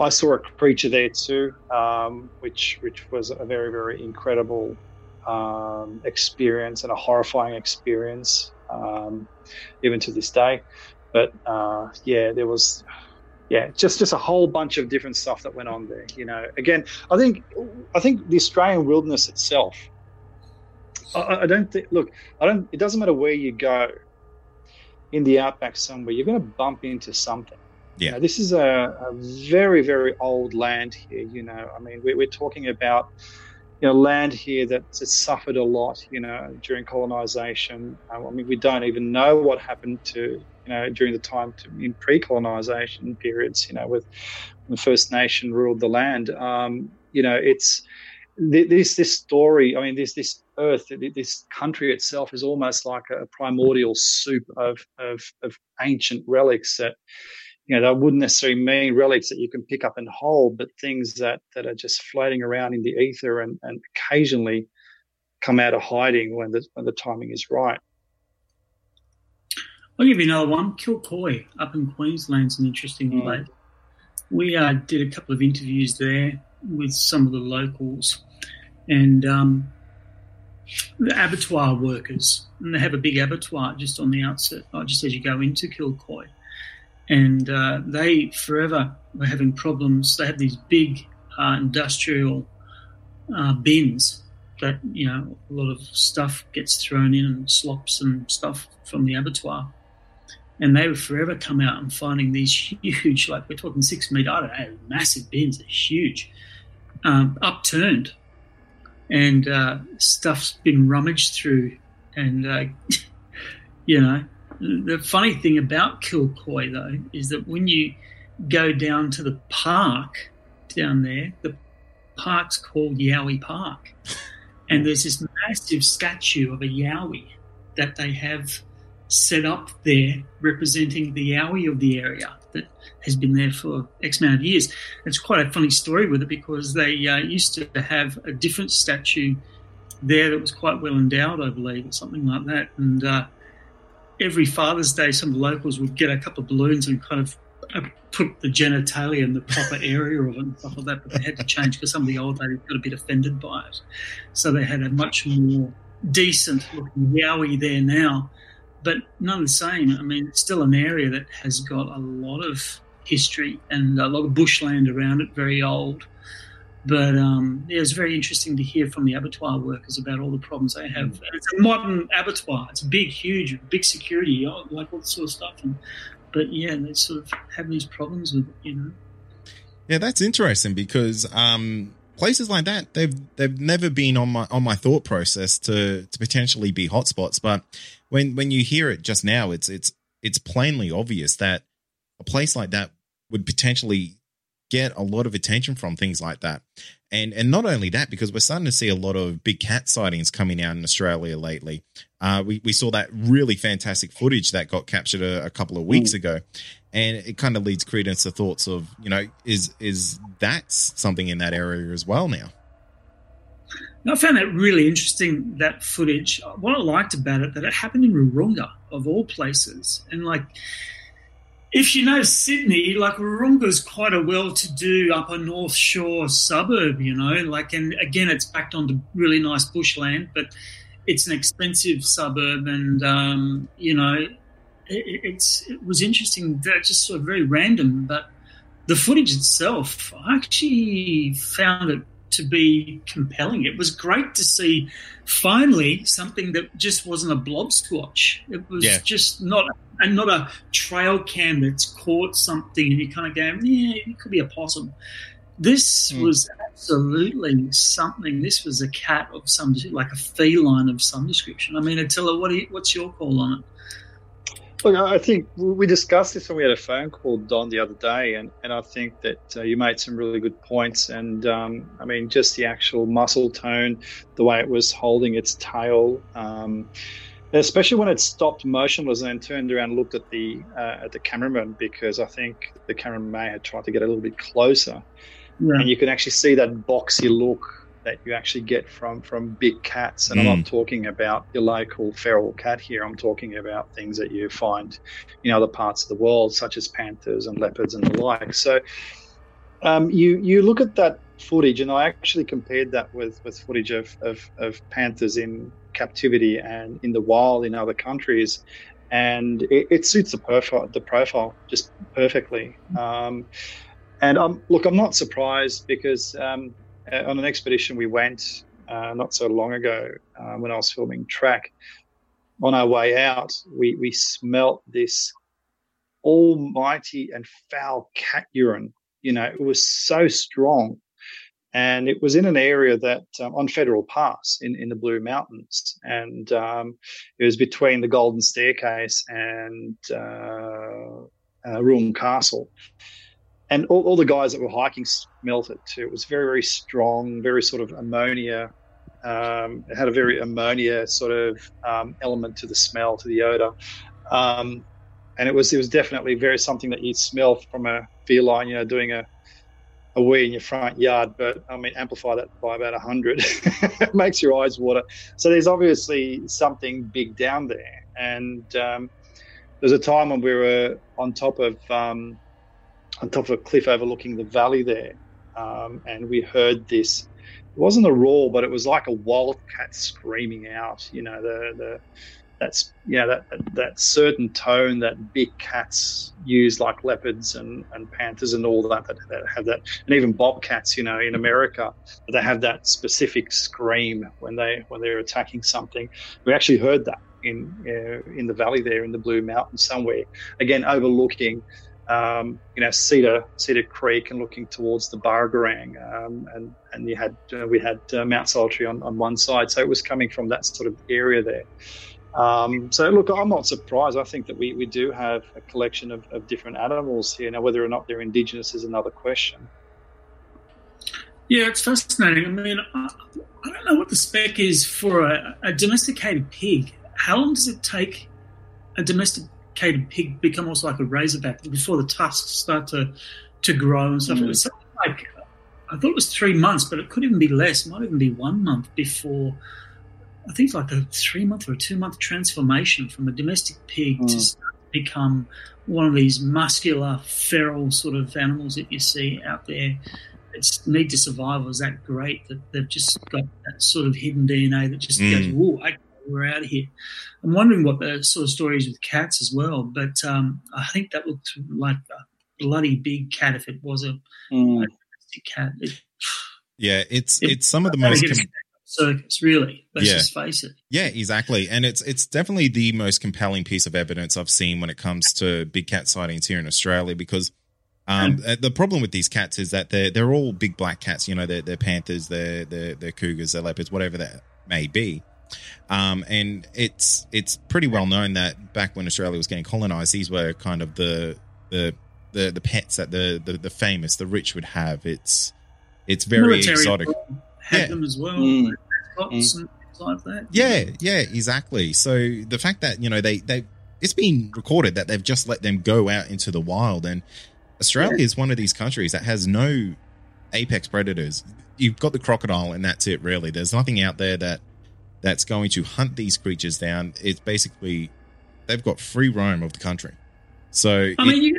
I saw a creature there too, um, which which was a very very incredible um, experience and a horrifying experience, um, even to this day. But uh, yeah, there was yeah, just just a whole bunch of different stuff that went on there. You know, again, I think I think the Australian wilderness itself. I, I don't think. Look, I don't. It doesn't matter where you go in the outback somewhere. You're going to bump into something. Yeah. This is a, a, very very old land here. You know, I mean, we're, we're talking about you know land here that's suffered a lot. You know, during colonization. Uh, I mean, we don't even know what happened to you know, during the time to, in pre-colonization periods, you know, with the First Nation ruled the land. Um, you know, it's this this story. I mean, this this earth, this country itself is almost like a primordial soup of of, of ancient relics that. You know, that wouldn't necessarily mean relics that you can pick up and hold, but things that, that are just floating around in the ether and, and occasionally come out of hiding when the when the timing is right. I'll give you another one. Kilcoy up in Queensland's an interesting mm. place. We uh, did a couple of interviews there with some of the locals and um, the abattoir workers. And they have a big abattoir just on the outset, uh, just as you go into Kilcoy. And uh, they forever were having problems. They have these big uh, industrial uh, bins that, you know, a lot of stuff gets thrown in and slops and stuff from the abattoir and they would forever come out and finding these huge, like we're talking six meter, I don't know, massive bins, they're huge, um, upturned, and uh, stuff's been rummaged through. And uh, you know, the funny thing about Kilcoy though is that when you go down to the park down there, the park's called Yowie Park, and there's this massive statue of a Yowie that they have set up there representing the Yowie of the area that has been there for X amount of years. It's quite a funny story with it because they uh, used to have a different statue there that was quite well endowed, I believe, or something like that. And uh, every Father's Day, some locals would get a couple of balloons and kind of uh, put the genitalia in the proper area of it and stuff like that. But they had to change because some of the old ladies got a bit offended by it. So they had a much more decent looking Yowie there now but none the same. I mean, it's still an area that has got a lot of history and a lot of bushland around it, very old. But um, yeah, it's very interesting to hear from the abattoir workers about all the problems they have. And it's a modern abattoir. It's big, huge, big security, like all this sort of stuff. And, but yeah, they sort of have these problems with it, you know. Yeah, that's interesting because um, places like that they've they've never been on my on my thought process to to potentially be hotspots. But when when you hear it just now, it's it's it's plainly obvious that a place like that would potentially get a lot of attention from things like that. And and not only that, because we're starting to see a lot of big cat sightings coming out in Australia lately. Uh, we we saw that really fantastic footage that got captured a, a couple of weeks mm. ago, and it kind of leads credence to thoughts of you know is is that something in that area as well now I found that really interesting that footage. What I liked about it that it happened in Wahroonga of all places, and like if you know Sydney, like Wahroonga is quite a well-to-do upper North Shore suburb, you know. Like, and again, it's backed onto really nice bushland, but it's an expensive suburb, and um, you know, it, it's it was interesting. That just sort of very random, but the footage itself, I actually found it to be compelling. It was great to see finally something that just wasn't a blob squatch. It was yeah. just not and not a trail cam that's caught something and you kind of go, yeah, it could be a possum. This mm. was absolutely something. This was a cat of some like a feline of some description. I mean, Attila, what you, what's your call on it? Look, I think we discussed this when we had a phone call, Don, the other day, and, and I think that uh, you made some really good points. And um, I mean, just the actual muscle tone, the way it was holding its tail, um, especially when it stopped motionless and then turned around and looked at the uh, at the cameraman, because I think the cameraman may have tried to get a little bit closer, yeah. and you can actually see that boxy look that you actually get from from big cats. And mm. I'm not mm. talking about your local feral cat here. I'm talking about things that you find in other parts of the world, such as panthers and leopards and the like. So Um, you you look at that footage, and I actually compared that with, with footage of, of, of panthers in captivity and in the wild in other countries, and it, it suits the profile the profile just perfectly. Um, and I'm look, I'm not surprised because um, on an expedition we went uh, not so long ago uh, when I was filming track. On our way out, we we smelt this almighty and foul cat urine. You know, it was so strong and it was in an area that um, on Federal Pass in, in the Blue Mountains, and um, it was between the Golden Staircase and uh, uh, Castle. And all, all, the guys that were hiking smelt it too. It was very, very strong, very sort of ammonia. Um, it had a very ammonia sort of um, element to the smell, to the odor. Um, and it was it was definitely very something that you'd smell from a feline, you know, doing a a wee in your front yard, but I mean, amplify that by about 100. it makes your eyes water. So there's obviously something big down there. And um, there's a time when we were on top of um, on top of a cliff overlooking the valley there, um, and we heard this. It wasn't a roar, but it was like a wildcat screaming out. You know, the the that's yeah that that certain tone that big cats use like leopards and, and panthers and all that, that that have that and even bobcats you know in America they have that specific scream when they when they're attacking something. We actually heard that in uh, in the valley there in the Blue Mountains somewhere. Again overlooking um, you know Cedar Cedar Creek and looking towards the Burragorang um, and and you had uh, we had uh, Mount Solitary on, on one side. So it was coming from that sort of area there um, so, look, I'm not surprised. I think that we, we do have a collection of, of different animals here. Now, whether or not they're indigenous is another question. Yeah, it's fascinating. I mean, I, I don't know what the spec is for a, a, domesticated pig. How long does it take a domesticated pig become almost like a razorback before the tusks start to to grow and stuff? Mm. It was something like I thought it was three months, but it could even be less. It might even be one month before I think like a three month or a two month transformation from a domestic pig mm. to become one of these muscular, feral sort of animals that you see out there. Its need to survive was that great that they've just got that sort of hidden DNA that just mm. goes, "Whoa, okay, we're out of here." I'm wondering what the sort of story is with cats as well, but um, I think that looked like a bloody big cat if it was a, mm. a domestic cat. It, yeah, it's it, it's some of the most. Com- circus, really. Let's yeah. just face it. Yeah, exactly. And it's it's definitely the most compelling piece of evidence I've seen when it comes to big cat sightings here in Australia because um, uh, the problem with these cats is that they're they're all big black cats. You know, they're, they're panthers, they're, they're they're cougars, they're leopards, whatever that may be. Um, and it's it's pretty well known that back when Australia was getting colonized, these were kind of the the the, the pets that the, the the famous, the rich would have. It's it's very Military exotic had yeah. them as well. Mm. Mm. Like that. Yeah, yeah, exactly. So the fact that you know they they it's been recorded that they've just let them go out into the wild, and Australia yeah. is one of these countries that has no apex predators. You've got the crocodile, and that's it. Really, there's nothing out there that that's going to hunt these creatures down. It's basically they've got free roam of the country. So I mean, you,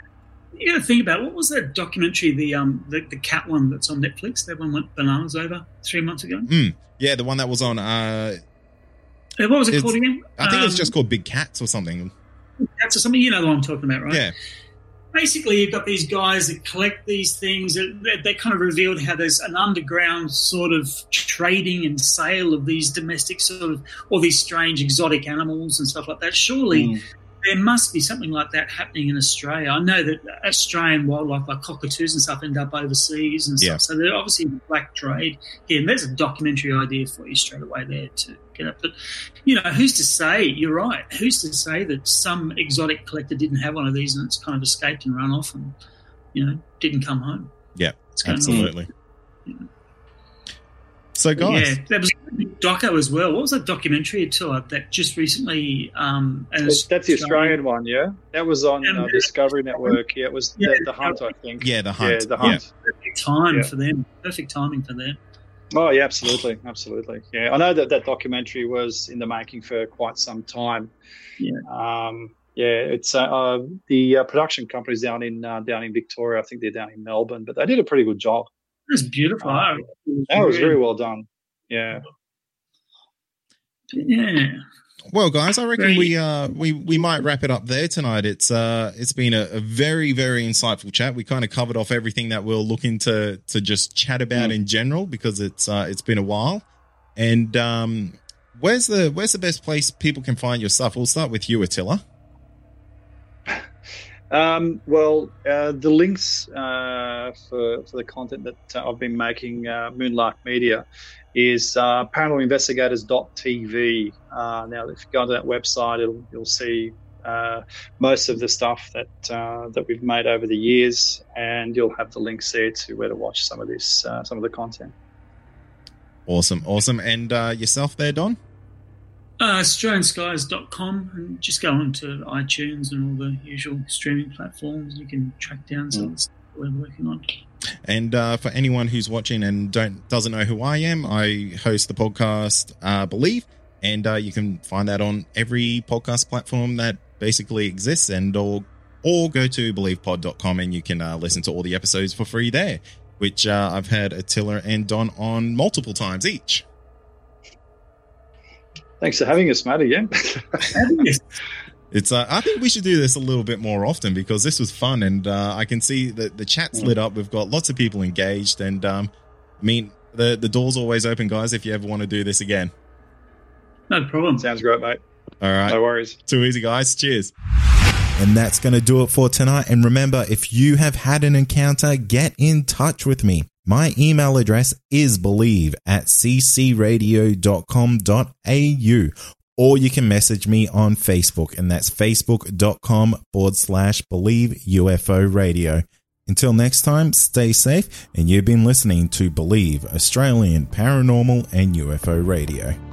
you to think about what was that documentary, the um, the, the cat one that's on Netflix. That one went bananas over three months ago. Mm, yeah, the one that was on. Uh, what was it called again? I think um, it was just um, called Big Cats or something. Cats or something. You know the one I'm talking about, right? Yeah. Basically, you've got these guys that collect these things. They, they kind of revealed how there's an underground sort of trading and sale of these domestic sort of, or these strange exotic animals and stuff like that. Surely, mm there must be something like that happening in Australia. I know that Australian wildlife, like cockatoos and stuff, end up overseas and stuff. Yeah. So they're obviously black trade here. And there's a documentary idea for you straight away there to get up. But, you know, who's to say, you're right, who's to say that some exotic collector didn't have one of these and it's kind of escaped and run off and, you know, didn't come home? Yeah, absolutely. On, so, guys, yeah, that was doco as well. What was that documentary tour that just recently? Um, that's the Australian one, yeah. That was on uh, Discovery Network. Yeah, it was yeah, the, the, Hunt, I think. Yeah, the Hunt. Yeah, the Hunt. Yeah. Perfect time yeah. for them. Perfect timing for them. Oh yeah, absolutely, absolutely. Yeah, I know that that documentary was in the making for quite some time. Yeah. Um, yeah, it's uh, uh, the uh, production company's down in uh, down in Victoria. I think they're down in Melbourne, but they did a pretty good job. It was beautiful. Uh, that was very well done. Yeah. Yeah. Well, guys, I reckon we uh we we might wrap it up there tonight. It's uh it's been a, a very very insightful chat. We kind of covered off everything that we're looking to to just chat about in general because it's uh it's been a while. And um where's the where's the best place people can find your stuff? We'll start with you, Attila. Um, well, uh, the links uh, for, for the content that uh, I've been making, uh, Moonlark Media, is uh, paranormalinvestigators.tv. Uh, now, if you go to that website, it'll, you'll see uh, most of the stuff that uh, that we've made over the years, and you'll have the links there to where to watch some of this, some of the content. Awesome, awesome. And yourself there, Don? Uh, AustralianSkies.com and just go on to iTunes and all the usual streaming platforms. You can track down some of the stuff we're working on. And uh, for anyone who's watching and don't doesn't know who I am, I host the podcast uh, Believe, and uh, you can find that on every podcast platform that basically exists, and or or go to believepod.com and you can uh, listen to all the episodes for free there. Which uh, I've had Attila and Don on multiple times each. Thanks for having us, Matt, again. It's. Uh, I think we should do this a little bit more often because this was fun, and uh, I can see that the chat's lit up. We've got lots of people engaged, and um, I mean the the door's always open, guys. If you ever want to do this again, No problem. Sounds great, mate. all right. No worries. Too easy, guys. Cheers. And that's going to do it for tonight. And remember, if you have had an encounter, get in touch with me. My email address is believe at ccradio.com.au or you can message me on Facebook and that's facebook.com forward slash believe UFO radio. Until next time, stay safe and you've been listening to Believe Australian Paranormal and UFO Radio.